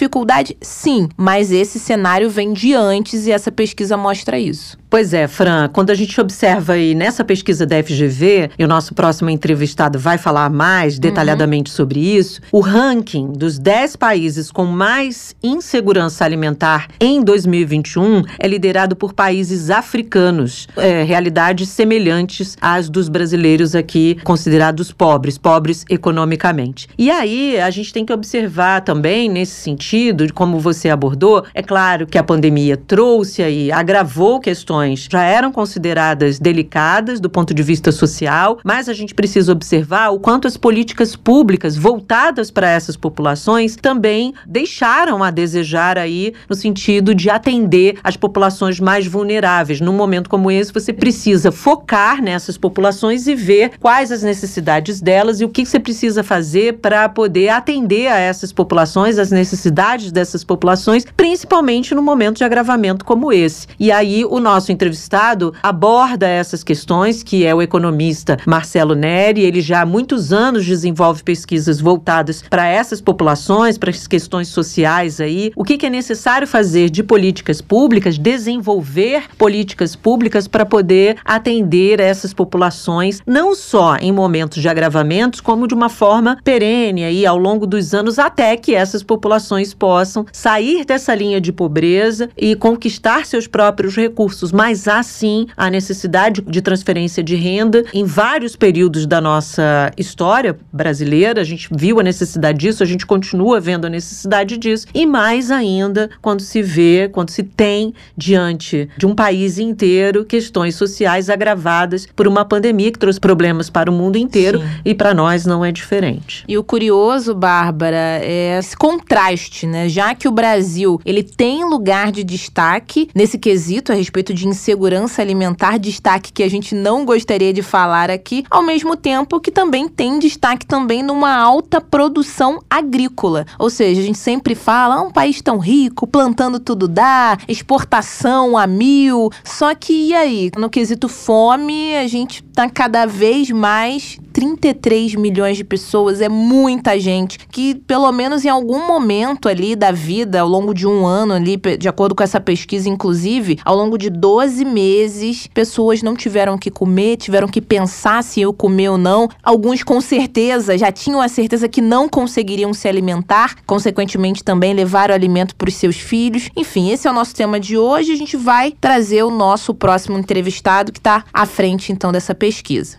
Sim, mas esse cenário vem de antes e essa pesquisa mostra isso. Pois é, Fran, quando a gente observa aí nessa pesquisa da FGV, e o nosso próximo entrevistado vai falar mais uhum. detalhadamente uhum. sobre isso, o ranking dos 10 países com mais insegurança alimentar em 2021 é liderado por países africanos, é, realidades semelhantes às dos brasileiros aqui considerados pobres, pobres economicamente. E aí a gente tem que observar também nesse sentido, como você abordou, é claro que a pandemia trouxe aí, agravou questões questões já eram consideradas delicadas do ponto de vista social, mas a gente precisa observar o quanto as políticas públicas voltadas para essas populações também deixaram a desejar aí no sentido de atender as populações mais vulneráveis. Num momento como esse, você precisa focar nessas populações e ver quais as necessidades delas e o que você precisa fazer para poder atender a essas populações, as necessidades dessas populações, principalmente no momento de agravamento como esse. E aí o nosso nosso entrevistado aborda essas questões, que é o economista Marcelo Neri. Ele já há muitos anos desenvolve pesquisas voltadas para essas populações, para as questões sociais aí. O que, que é necessário fazer de políticas públicas, desenvolver políticas públicas para poder atender essas populações, não só em momentos de agravamentos, como de uma forma perene aí ao longo dos anos, até que essas populações possam sair dessa linha de pobreza e conquistar seus próprios recursos mas há sim a necessidade de transferência de renda em vários períodos da nossa história brasileira. A gente viu a necessidade disso, a gente continua vendo a necessidade disso, e mais ainda quando se vê, quando se tem diante de um país inteiro questões sociais agravadas por uma pandemia que trouxe problemas para o mundo inteiro sim. e para nós não é diferente. E o curioso, Bárbara, é esse contraste, né? Já que o Brasil ele tem lugar de destaque nesse quesito a respeito de insegurança alimentar, destaque que a gente não gostaria de falar aqui, ao mesmo tempo que também tem destaque também numa alta produção agrícola. Ou seja, a gente sempre fala, ah, um país tão rico, plantando tudo dá, exportação a mil. Só que e aí? No quesito fome, a gente tá cada vez mais 33 milhões de pessoas, é muita gente que pelo menos em algum momento ali da vida, ao longo de um ano ali, de acordo com essa pesquisa inclusive, ao longo de 12 meses, pessoas não tiveram que comer, tiveram que pensar se eu comer ou não. Alguns com certeza já tinham a certeza que não conseguiriam se alimentar, consequentemente também levaram alimento para os seus filhos. Enfim, esse é o nosso tema de hoje. A gente vai trazer o nosso próximo entrevistado que está à frente então dessa pesquisa.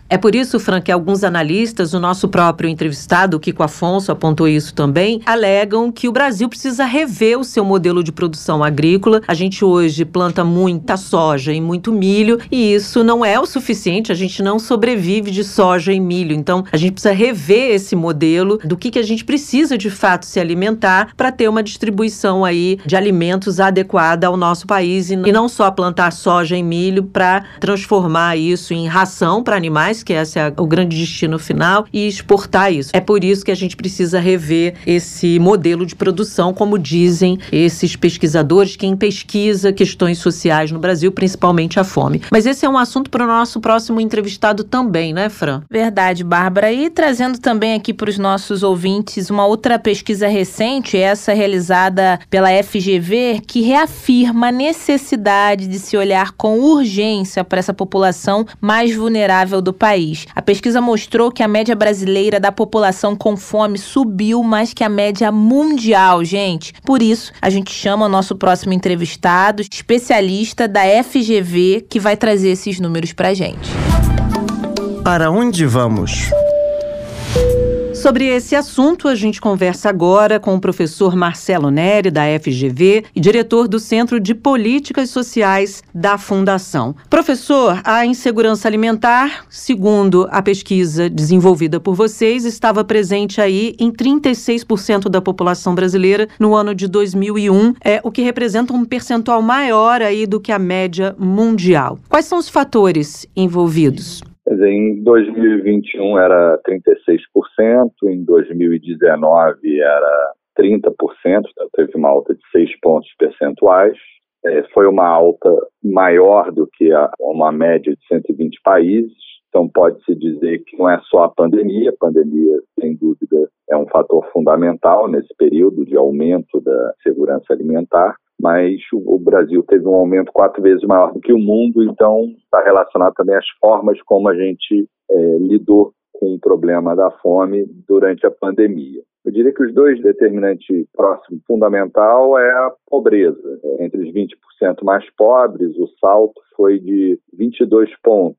É por isso, Fran, que alguns analistas, o nosso próprio entrevistado, Kiko Afonso, apontou isso também, alegam que o Brasil precisa rever o seu modelo de produção agrícola. A gente hoje planta muita soja e muito milho, e isso não é o suficiente, a gente não sobrevive de soja e milho. Então, a gente precisa rever esse modelo do que, que a gente precisa de fato se alimentar para ter uma distribuição aí de alimentos adequada ao nosso país e não só plantar soja e milho para transformar isso em ração para animais, que esse é o grande destino final e exportar isso. É por isso que a gente precisa rever esse modelo de produção, como dizem esses pesquisadores, quem pesquisa questões sociais no Brasil, principalmente a fome. Mas esse é um assunto para o nosso próximo entrevistado também, né, Fran? Verdade, Bárbara. E trazendo também aqui para os nossos ouvintes uma outra pesquisa recente, essa realizada pela FGV, que reafirma a necessidade de se olhar com urgência para essa população mais vulnerável do país. A pesquisa mostrou que a média brasileira da população com fome subiu mais que a média mundial, gente. Por isso, a gente chama o nosso próximo entrevistado, especialista da FGV, que vai trazer esses números para gente. Para onde vamos? Sobre esse assunto, a gente conversa agora com o professor Marcelo Neri, da FGV, e diretor do Centro de Políticas Sociais da Fundação. Professor, a insegurança alimentar, segundo a pesquisa desenvolvida por vocês, estava presente aí em 36% da população brasileira no ano de 2001, é o que representa um percentual maior aí do que a média mundial. Quais são os fatores envolvidos? Em 2021 era 36%, em 2019 era 30%, então teve uma alta de 6 pontos percentuais. É, foi uma alta maior do que a, uma média de 120 países. Então, pode-se dizer que não é só a pandemia, a pandemia, sem dúvida, é um fator fundamental nesse período de aumento da segurança alimentar, mas o Brasil teve um aumento quatro vezes maior do que o mundo, então está relacionado também às formas como a gente é, lidou com o problema da fome durante a pandemia. Eu diria que os dois determinantes próximos, fundamental, é a pobreza. Entre os 20% mais pobres, o salto foi de 22 pontos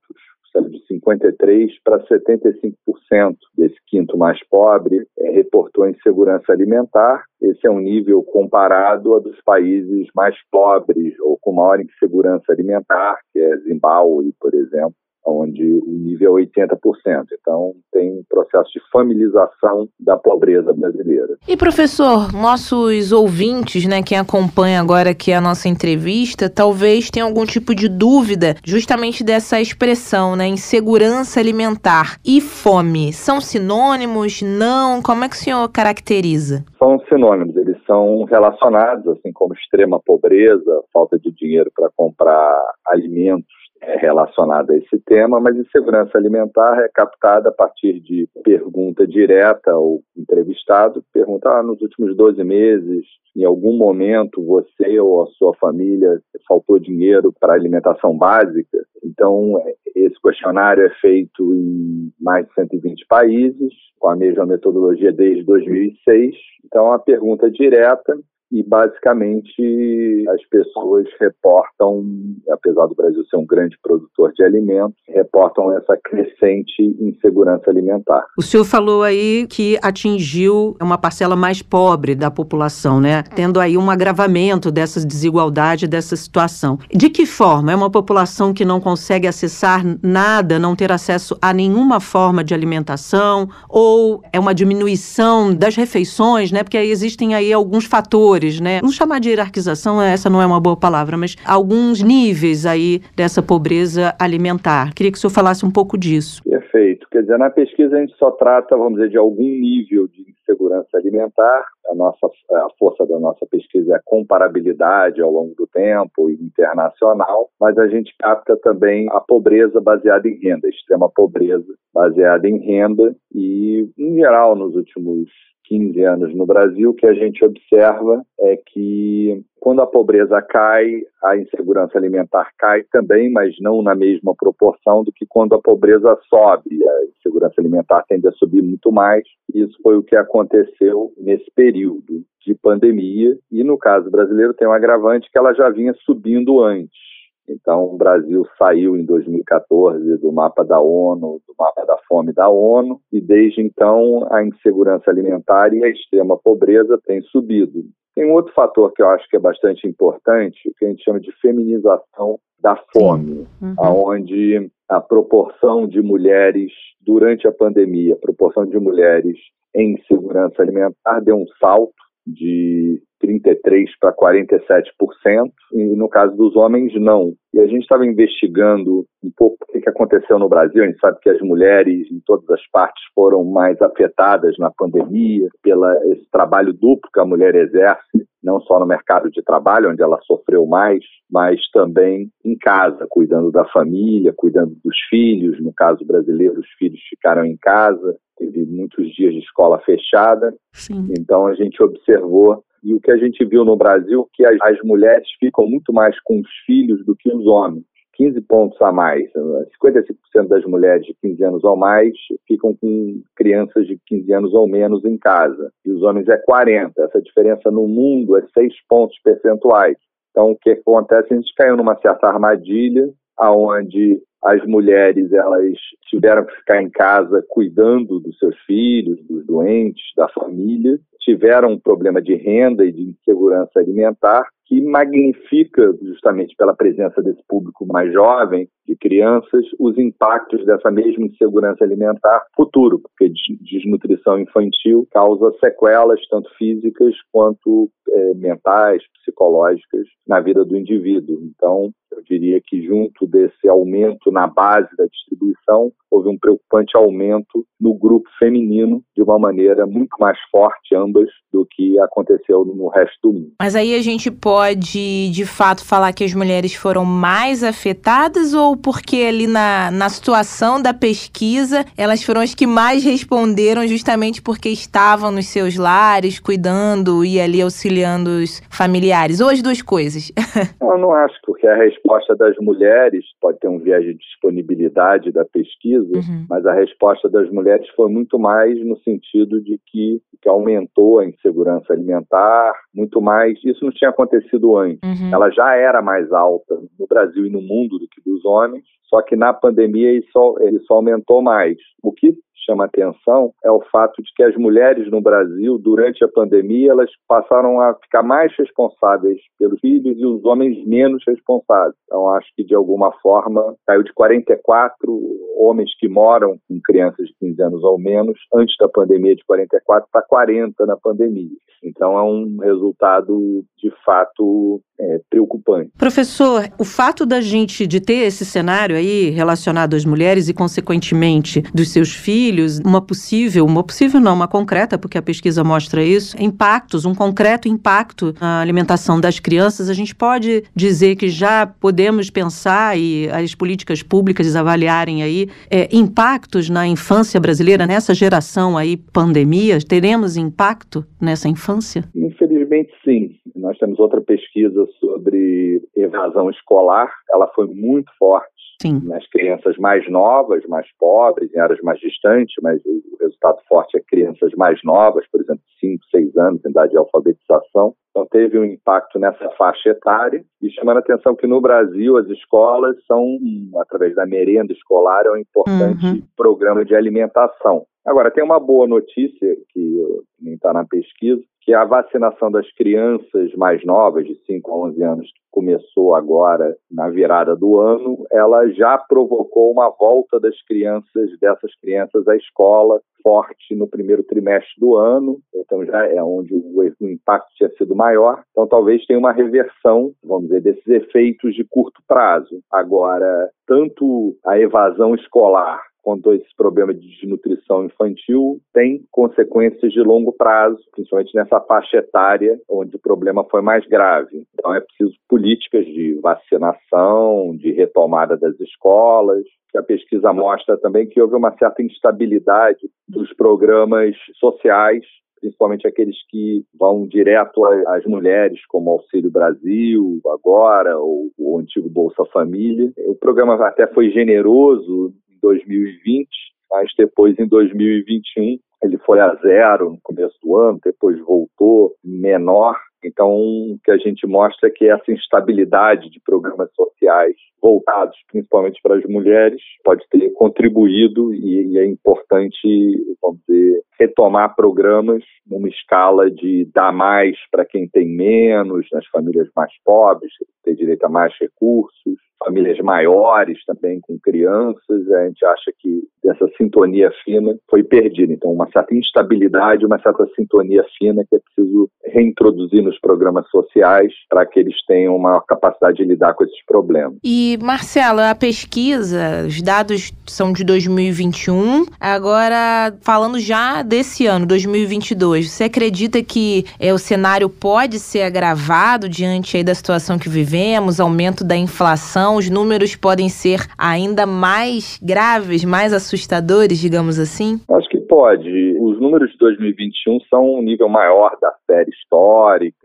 de 53% para 75% desse quinto mais pobre é, reportou insegurança alimentar. Esse é um nível comparado a dos países mais pobres ou com maior insegurança alimentar, que é Zimbábue, por exemplo, onde o nível é 80%. Então, tem um processo de familiarização da pobreza brasileira. E, professor, nossos ouvintes, né, quem acompanha agora aqui a nossa entrevista, talvez tenham algum tipo de dúvida justamente dessa expressão, né, insegurança alimentar e fome. São sinônimos? Não? Como é que o senhor caracteriza? São sinônimos, eles são relacionados, assim como extrema pobreza, falta de dinheiro para comprar alimentos relacionada a esse tema, mas insegurança alimentar é captada a partir de pergunta direta ao entrevistado, pergunta, ah, nos últimos 12 meses, em algum momento você ou a sua família faltou dinheiro para alimentação básica? Então, esse questionário é feito em mais de 120 países, com a mesma metodologia desde 2006. Então, a pergunta direta e basicamente as pessoas reportam, apesar do Brasil ser um grande produtor de alimentos, reportam essa crescente insegurança alimentar. O senhor falou aí que atingiu uma parcela mais pobre da população, né? Tendo aí um agravamento dessas desigualdades, dessa situação. De que forma? É uma população que não consegue acessar nada, não ter acesso a nenhuma forma de alimentação, ou é uma diminuição das refeições, né? Porque aí existem aí alguns fatores fatores, né? Vamos chamar de hierarquização, essa não é uma boa palavra, mas alguns níveis aí dessa pobreza alimentar. Queria que o senhor falasse um pouco disso. Perfeito. Quer dizer, na pesquisa a gente só trata, vamos dizer, de algum nível de insegurança alimentar. A nossa a força da nossa pesquisa é a comparabilidade ao longo do tempo e internacional, mas a gente capta também a pobreza baseada em renda, extrema pobreza baseada em renda e, em geral, nos últimos 15 anos no Brasil, o que a gente observa é que quando a pobreza cai, a insegurança alimentar cai também, mas não na mesma proporção do que quando a pobreza sobe. A insegurança alimentar tende a subir muito mais. Isso foi o que aconteceu nesse período de pandemia. E no caso brasileiro tem um agravante que ela já vinha subindo antes. Então, o Brasil saiu em 2014 do mapa da ONU, do mapa da fome da ONU, e desde então a insegurança alimentar e a extrema pobreza têm subido. Tem um outro fator que eu acho que é bastante importante, que a gente chama de feminização da fome, uhum. onde a proporção de mulheres durante a pandemia, a proporção de mulheres em insegurança alimentar deu um salto de 33% para 47%, e no caso dos homens, não. E a gente estava investigando um pouco o que aconteceu no Brasil. A gente sabe que as mulheres em todas as partes foram mais afetadas na pandemia pela esse trabalho duplo que a mulher exerce, não só no mercado de trabalho, onde ela sofreu mais, mas também em casa, cuidando da família, cuidando dos filhos. No caso brasileiro, os filhos ficaram em casa, teve muitos dias de escola fechada. Sim. Então a gente observou e o que a gente viu no Brasil que as, as mulheres ficam muito mais com os filhos do que os homens. 15 pontos a mais. 55% das mulheres de 15 anos ou mais ficam com crianças de 15 anos ou menos em casa. E os homens é 40. Essa diferença no mundo é 6 pontos percentuais. Então, o que acontece? A gente caiu numa certa armadilha, aonde as mulheres elas tiveram que ficar em casa cuidando dos seus filhos, dos doentes, da família, tiveram um problema de renda e de insegurança alimentar que magnifica, justamente pela presença desse público mais jovem, de crianças, os impactos dessa mesma insegurança alimentar futuro, porque desnutrição infantil causa sequelas, tanto físicas quanto é, mentais, psicológicas, na vida do indivíduo. Então, eu diria que junto desse aumento na base da distribuição, houve um preocupante aumento no grupo feminino de uma maneira muito mais forte, ambas, do que aconteceu no resto do mundo. Mas aí a gente pode, de fato, falar que as mulheres foram mais afetadas ou porque ali na, na situação da pesquisa elas foram as que mais responderam justamente porque estavam nos seus lares, cuidando e ali auxiliando os familiares? Ou as duas coisas? eu não acho, porque a resposta das mulheres pode ter um viés de disponibilidade da pesquisa, uhum. mas a resposta das mulheres foi muito mais no sentido de que, que aumentou a insegurança alimentar, muito mais. Isso não tinha acontecido antes. Uhum. Ela já era mais alta no Brasil e no mundo do que dos homens, só que na pandemia isso, isso aumentou mais. O que chama atenção é o fato de que as mulheres no Brasil, durante a pandemia, elas passaram a ficar mais responsáveis pelos filhos e os homens menos responsáveis. Então, acho que, de alguma forma, caiu de 44 homens que moram com crianças de 15 anos ou menos, antes da pandemia, de 44 para 40 na pandemia. Então, é um resultado, de fato, é, preocupante. Professor, o fato da gente de ter esse cenário aí relacionado às mulheres e, consequentemente, dos seus filhos, uma possível, uma possível não, uma concreta, porque a pesquisa mostra isso, impactos, um concreto impacto na alimentação das crianças, a gente pode dizer que já podemos pensar e as políticas públicas avaliarem aí é, impactos na infância brasileira, nessa geração aí, pandemia, teremos impacto nessa infância? Infelizmente, sim. Nós temos outra pesquisa sobre evasão escolar, ela foi muito forte Sim. nas crianças mais novas, mais pobres, em áreas mais distantes, mas o resultado forte é crianças mais novas, por exemplo, 5, 6 anos, em idade de alfabetização. Então, teve um impacto nessa faixa etária e chamando a atenção que no Brasil as escolas são, através da merenda escolar, é um importante uhum. programa de alimentação. Agora, tem uma boa notícia que está na pesquisa, que a vacinação das crianças mais novas, de 5 a 11 anos, que começou agora na virada do ano, ela já provocou uma volta das crianças, dessas crianças à escola, forte no primeiro trimestre do ano, então já é onde o impacto tinha sido maior. Então talvez tenha uma reversão, vamos dizer, desses efeitos de curto prazo. Agora, tanto a evasão escolar quanto esse problema de desnutrição infantil tem consequências de longo prazo, principalmente nessa faixa etária onde o problema foi mais grave. Então é preciso políticas de vacinação, de retomada das escolas, a pesquisa mostra também que houve uma certa instabilidade dos programas sociais principalmente aqueles que vão direto às mulheres, como Auxílio Brasil, agora, ou o antigo Bolsa Família. O programa até foi generoso 2020, mas depois em 2021 ele foi a zero no começo do ano, depois voltou menor. Então, o que a gente mostra é que essa instabilidade de programas sociais voltados principalmente para as mulheres pode ter contribuído e, e é importante, vamos dizer, retomar programas numa escala de dar mais para quem tem menos, nas famílias mais pobres, ter direito a mais recursos, famílias maiores também com crianças, a gente acha que essa sintonia fina foi perdida. Então, uma certa instabilidade, uma certa sintonia fina que é preciso reintroduzir nos programas sociais para que eles tenham uma capacidade de lidar com esses problemas. E, Marcela, a pesquisa, os dados são de 2021. Agora, falando já desse ano, 2022, você acredita que é, o cenário pode ser agravado diante aí da situação que vivemos, aumento da inflação, os números podem ser ainda mais graves, mais assustadores, digamos assim? Acho que pode. Os números de 2021 são um nível maior da série histórica.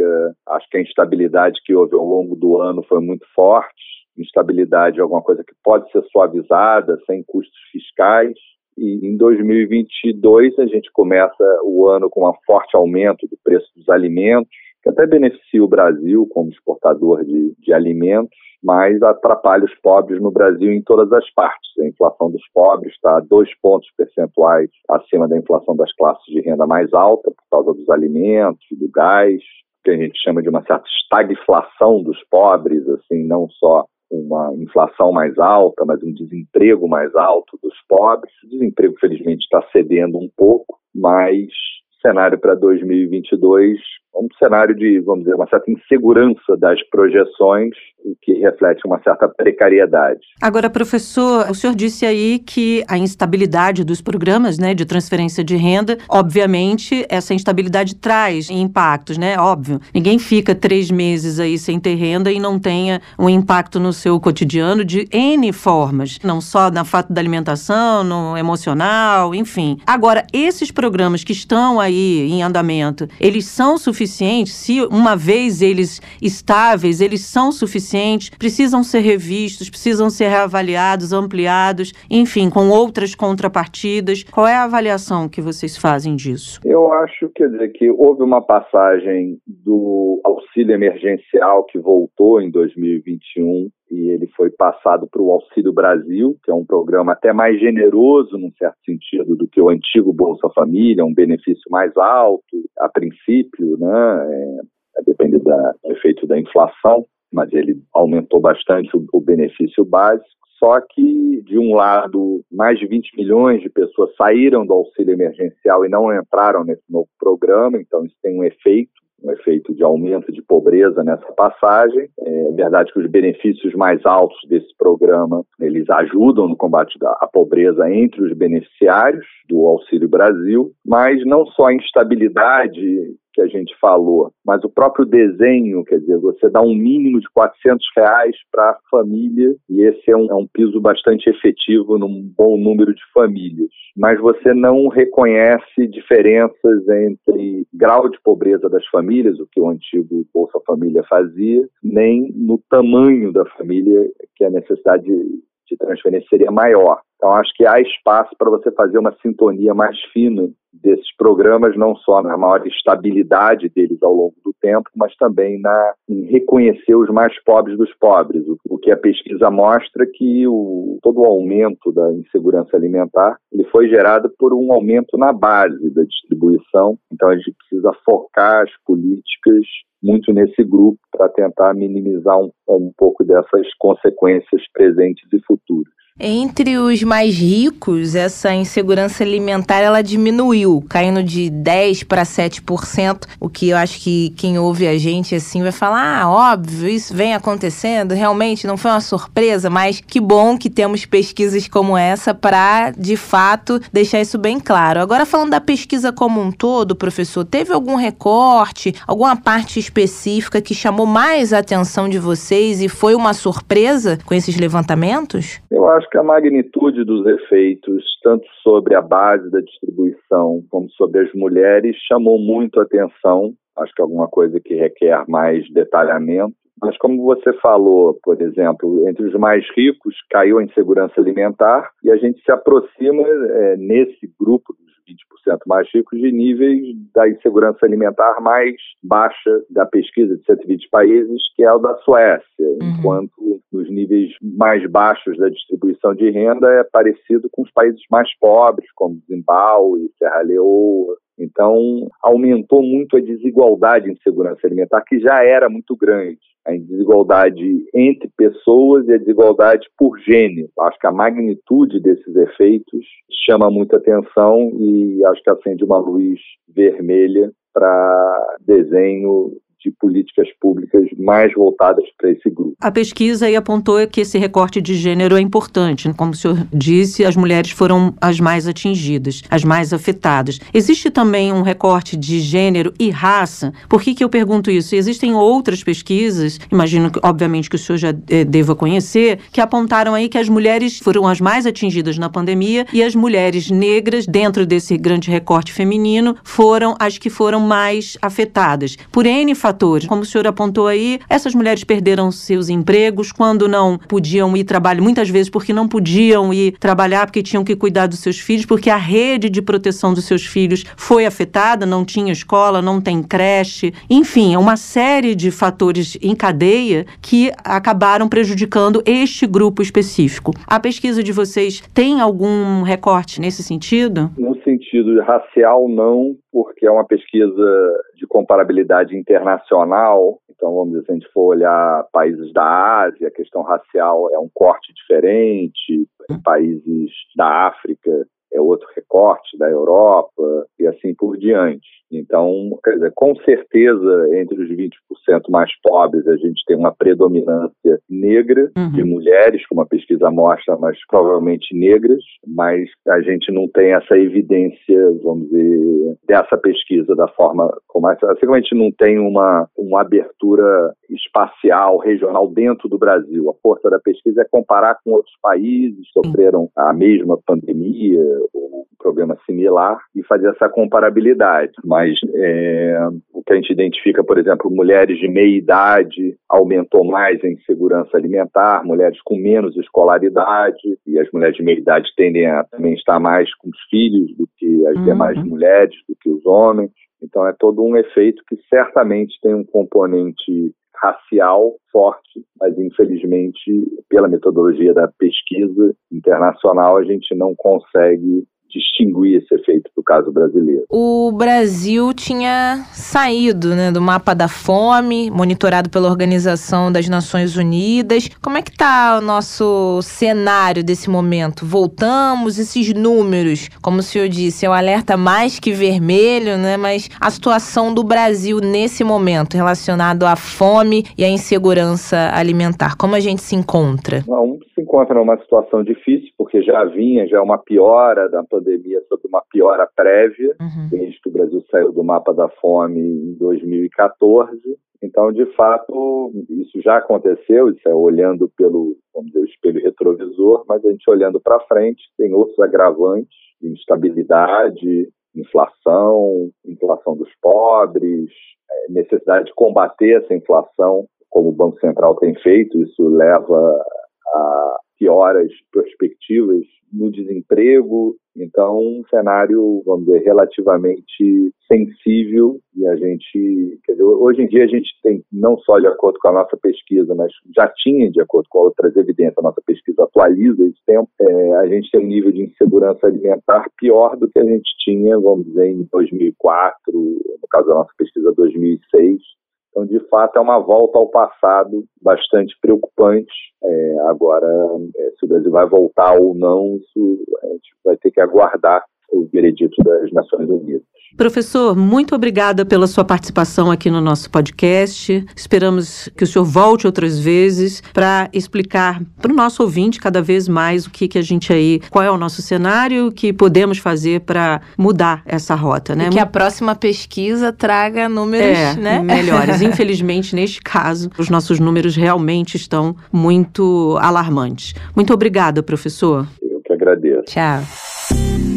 Acho que a instabilidade que houve ao longo do ano foi muito forte. Instabilidade é alguma coisa que pode ser suavizada sem custos fiscais. E em 2022 a gente começa o ano com um forte aumento do preço dos alimentos, que até beneficia o Brasil como exportador de, de alimentos mas atrapalha os pobres no Brasil em todas as partes. A inflação dos pobres está dois pontos percentuais acima da inflação das classes de renda mais alta, por causa dos alimentos, do gás, que a gente chama de uma certa estagflação dos pobres, assim, não só uma inflação mais alta, mas um desemprego mais alto dos pobres. O desemprego, felizmente, está cedendo um pouco, mas cenário para 2022 um cenário de, vamos dizer, uma certa insegurança das projeções, o que reflete uma certa precariedade. Agora, professor, o senhor disse aí que a instabilidade dos programas né, de transferência de renda, obviamente, essa instabilidade traz impactos, né? Óbvio. Ninguém fica três meses aí sem ter renda e não tenha um impacto no seu cotidiano de N formas, não só na fato da alimentação, no emocional, enfim. Agora, esses programas que estão aí em andamento, eles são suficientes suficientes, se uma vez eles estáveis, eles são suficientes, precisam ser revistos, precisam ser reavaliados, ampliados, enfim, com outras contrapartidas. Qual é a avaliação que vocês fazem disso? Eu acho quer dizer, que houve uma passagem do auxílio emergencial que voltou em 2021 e ele foi passado para o Auxílio Brasil, que é um programa até mais generoso, num certo sentido, do que o antigo Bolsa Família, um benefício mais alto, a princípio, né, é, a depender da, do efeito da inflação, mas ele aumentou bastante o, o benefício básico. Só que, de um lado, mais de 20 milhões de pessoas saíram do auxílio emergencial e não entraram nesse novo programa, então isso tem um efeito um efeito de aumento de pobreza nessa passagem. É verdade que os benefícios mais altos desse programa, eles ajudam no combate à pobreza entre os beneficiários do Auxílio Brasil, mas não só a instabilidade que a gente falou, mas o próprio desenho, quer dizer, você dá um mínimo de 400 reais para a família, e esse é um, é um piso bastante efetivo num bom número de famílias. Mas você não reconhece diferenças entre grau de pobreza das famílias, o que o antigo Bolsa Família fazia, nem no tamanho da família, que a necessidade de transferência seria maior. Então, acho que há espaço para você fazer uma sintonia mais fina desses programas, não só na maior estabilidade deles ao longo do tempo, mas também na, em reconhecer os mais pobres dos pobres. O, o que a pesquisa mostra que o, todo o aumento da insegurança alimentar ele foi gerado por um aumento na base da distribuição. Então, a gente precisa focar as políticas muito nesse grupo para tentar minimizar um, um pouco dessas consequências presentes e futuras. Entre os mais ricos, essa insegurança alimentar ela diminuiu, caindo de 10 para 7%, o que eu acho que quem ouve a gente assim vai falar: "Ah, óbvio, isso vem acontecendo, realmente não foi uma surpresa", mas que bom que temos pesquisas como essa para, de fato, deixar isso bem claro. Agora falando da pesquisa como um todo, professor, teve algum recorte, alguma parte específica que chamou mais a atenção de vocês e foi uma surpresa com esses levantamentos? Eu acho acho que a magnitude dos efeitos, tanto sobre a base da distribuição como sobre as mulheres, chamou muito a atenção. Acho que é alguma coisa que requer mais detalhamento. Mas como você falou, por exemplo, entre os mais ricos caiu a insegurança alimentar e a gente se aproxima é, nesse grupo dos 20% mais ricos de níveis da insegurança alimentar mais baixa da pesquisa de 120 países, que é o da Suécia, uhum. enquanto nos níveis mais baixos da distribuição de renda é parecido com os países mais pobres, como Zimbábue, Serra Leoa, então, aumentou muito a desigualdade em segurança alimentar, que já era muito grande. A desigualdade entre pessoas e a desigualdade por gênero. Acho que a magnitude desses efeitos chama muita atenção e acho que acende uma luz vermelha para desenho de políticas públicas mais voltadas para esse grupo. A pesquisa aí apontou que esse recorte de gênero é importante. Como o senhor disse, as mulheres foram as mais atingidas, as mais afetadas. Existe também um recorte de gênero e raça. Por que, que eu pergunto isso? Existem outras pesquisas, imagino que, obviamente, que o senhor já é, deva conhecer, que apontaram aí que as mulheres foram as mais atingidas na pandemia e as mulheres negras, dentro desse grande recorte feminino, foram as que foram mais afetadas. Por N fatores fatores. Como o senhor apontou aí, essas mulheres perderam seus empregos quando não podiam ir trabalhar, muitas vezes porque não podiam ir trabalhar, porque tinham que cuidar dos seus filhos, porque a rede de proteção dos seus filhos foi afetada, não tinha escola, não tem creche. Enfim, é uma série de fatores em cadeia que acabaram prejudicando este grupo específico. A pesquisa de vocês tem algum recorte nesse sentido? No sentido racial, não, porque é uma pesquisa de comparabilidade internacional. Então, vamos dizer, se a gente for olhar países da Ásia, a questão racial é um corte diferente, países da África é outro recorte, da Europa e assim por diante. Então, dizer, com certeza, entre os 20% mais pobres, a gente tem uma predominância negra uhum. de mulheres, como a pesquisa mostra, mas provavelmente negras, mas a gente não tem essa evidência, vamos dizer, dessa pesquisa da forma como essa. Assim como a gente não tem uma, uma abertura espacial, regional dentro do Brasil. A força da pesquisa é comparar com outros países que sofreram a mesma pandemia ou um problema similar e fazer essa comparabilidade mas é, o que a gente identifica, por exemplo, mulheres de meia idade aumentou mais em segurança alimentar, mulheres com menos escolaridade, e as mulheres de meia idade tendem a também estar mais com os filhos do que as uhum. demais mulheres, do que os homens. Então é todo um efeito que certamente tem um componente racial forte, mas infelizmente, pela metodologia da pesquisa internacional, a gente não consegue distinguir esse efeito do caso brasileiro. O Brasil tinha saído né, do mapa da fome, monitorado pela Organização das Nações Unidas. Como é que está o nosso cenário desse momento? Voltamos, esses números, como o senhor disse, é um alerta mais que vermelho, né? Mas a situação do Brasil nesse momento, relacionado à fome e à insegurança alimentar, como a gente se encontra? Não, se encontra numa situação difícil, porque já vinha já uma piora da pandemia sobre uma piora prévia, uhum. desde que o Brasil saiu do mapa da fome em 2014. Então, de fato, isso já aconteceu, isso é olhando pelo, vamos dizer, espelho retrovisor, mas a gente olhando para frente, tem outros agravantes, instabilidade, inflação, inflação dos pobres, é, necessidade de combater essa inflação, como o Banco Central tem feito, isso leva a pioras perspectivas no desemprego. Então, um cenário, vamos dizer, relativamente sensível e a gente, quer dizer, hoje em dia a gente tem, não só de acordo com a nossa pesquisa, mas já tinha de acordo com outras evidências, a nossa pesquisa atualiza esse tempo, é, a gente tem um nível de insegurança alimentar pior do que a gente tinha, vamos dizer, em 2004, no caso da nossa pesquisa 2006, então, de fato, é uma volta ao passado bastante preocupante. É, agora, é, se o Brasil vai voltar ou não, isso a gente vai ter que aguardar o veredito das Nações Unidas. Professor, muito obrigada pela sua participação aqui no nosso podcast. Esperamos que o senhor volte outras vezes para explicar para o nosso ouvinte cada vez mais o que, que a gente aí, qual é o nosso cenário, o que podemos fazer para mudar essa rota, né? E que a próxima pesquisa traga números, é, né? melhores. Infelizmente, neste caso, os nossos números realmente estão muito alarmantes. Muito obrigada, professor. Eu que agradeço. Tchau.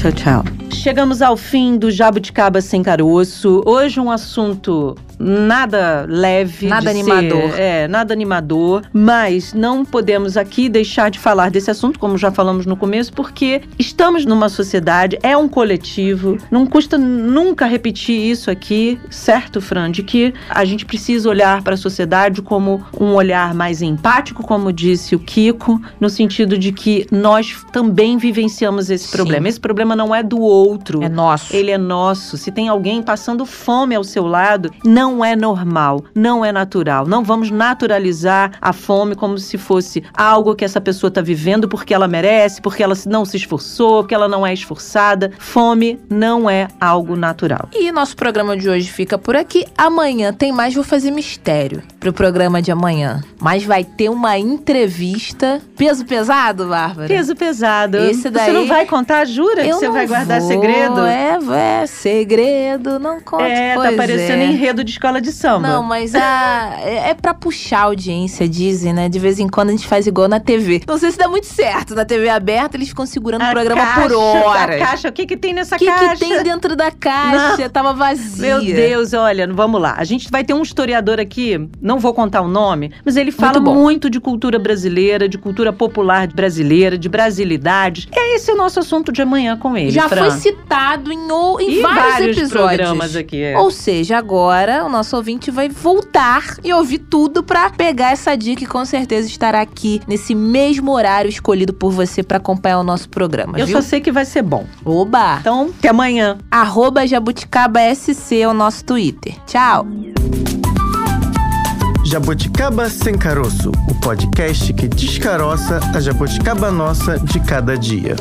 Tchau, tchau. Chegamos ao fim do Jabuticaba Sem Caroço. Hoje um assunto nada leve. Nada animador. Ser, é, nada animador. Mas não podemos aqui deixar de falar desse assunto, como já falamos no começo, porque estamos numa sociedade, é um coletivo. Não custa nunca repetir isso aqui, certo, Fran? De que a gente precisa olhar para a sociedade como um olhar mais empático, como disse o Kiko, no sentido de que nós também vivenciamos esse Sim. problema. Esse problema não é do outro. É nosso. Ele é nosso. Se tem alguém passando fome ao seu lado, não é normal, não é natural. Não vamos naturalizar a fome como se fosse algo que essa pessoa está vivendo porque ela merece, porque ela não se esforçou, porque ela não é esforçada. Fome não é algo natural. E nosso programa de hoje fica por aqui. Amanhã tem mais, vou fazer mistério pro programa de amanhã. Mas vai ter uma entrevista. Peso pesado, Bárbara? Peso pesado. Esse Você daí- não vai contar, jura Eu você não vai guardar vou, segredo? É, é, segredo, não conte. É, tá parecendo é. enredo de escola de samba. Não, mas a, é, é pra puxar a audiência, dizem, né? De vez em quando a gente faz igual na TV. Não sei se dá muito certo. Na TV aberta, eles ficam segurando o A programa caixa, por horas. Caixa, o que que tem nessa O que, caixa? que tem dentro da caixa? Tava vazia. Meu Deus, olha, vamos lá. A gente vai ter um historiador aqui, não vou contar o nome, mas ele fala bom. muito, de cultura brasileira, de cultura popular brasileira, de brasilidades. É esse o nosso assunto de amanhã com ele, Já Fran. foi citado em, o- em E vários, episódios. programas aqui. é. Ou seja, agora o nosso ouvinte vai voltar e ouvir tudo pra pegar essa dica e com certeza estará aqui nesse mesmo horário escolhido por você pra acompanhar o nosso programa, Eu viu? só sei que vai ser bom. Oba! Então, até amanhã. Arroba Jabuticaba SC é o nosso Twitter. Tchau! Jabuticaba Sem Caroço, o podcast que descaroça a jabuticaba nossa de cada dia.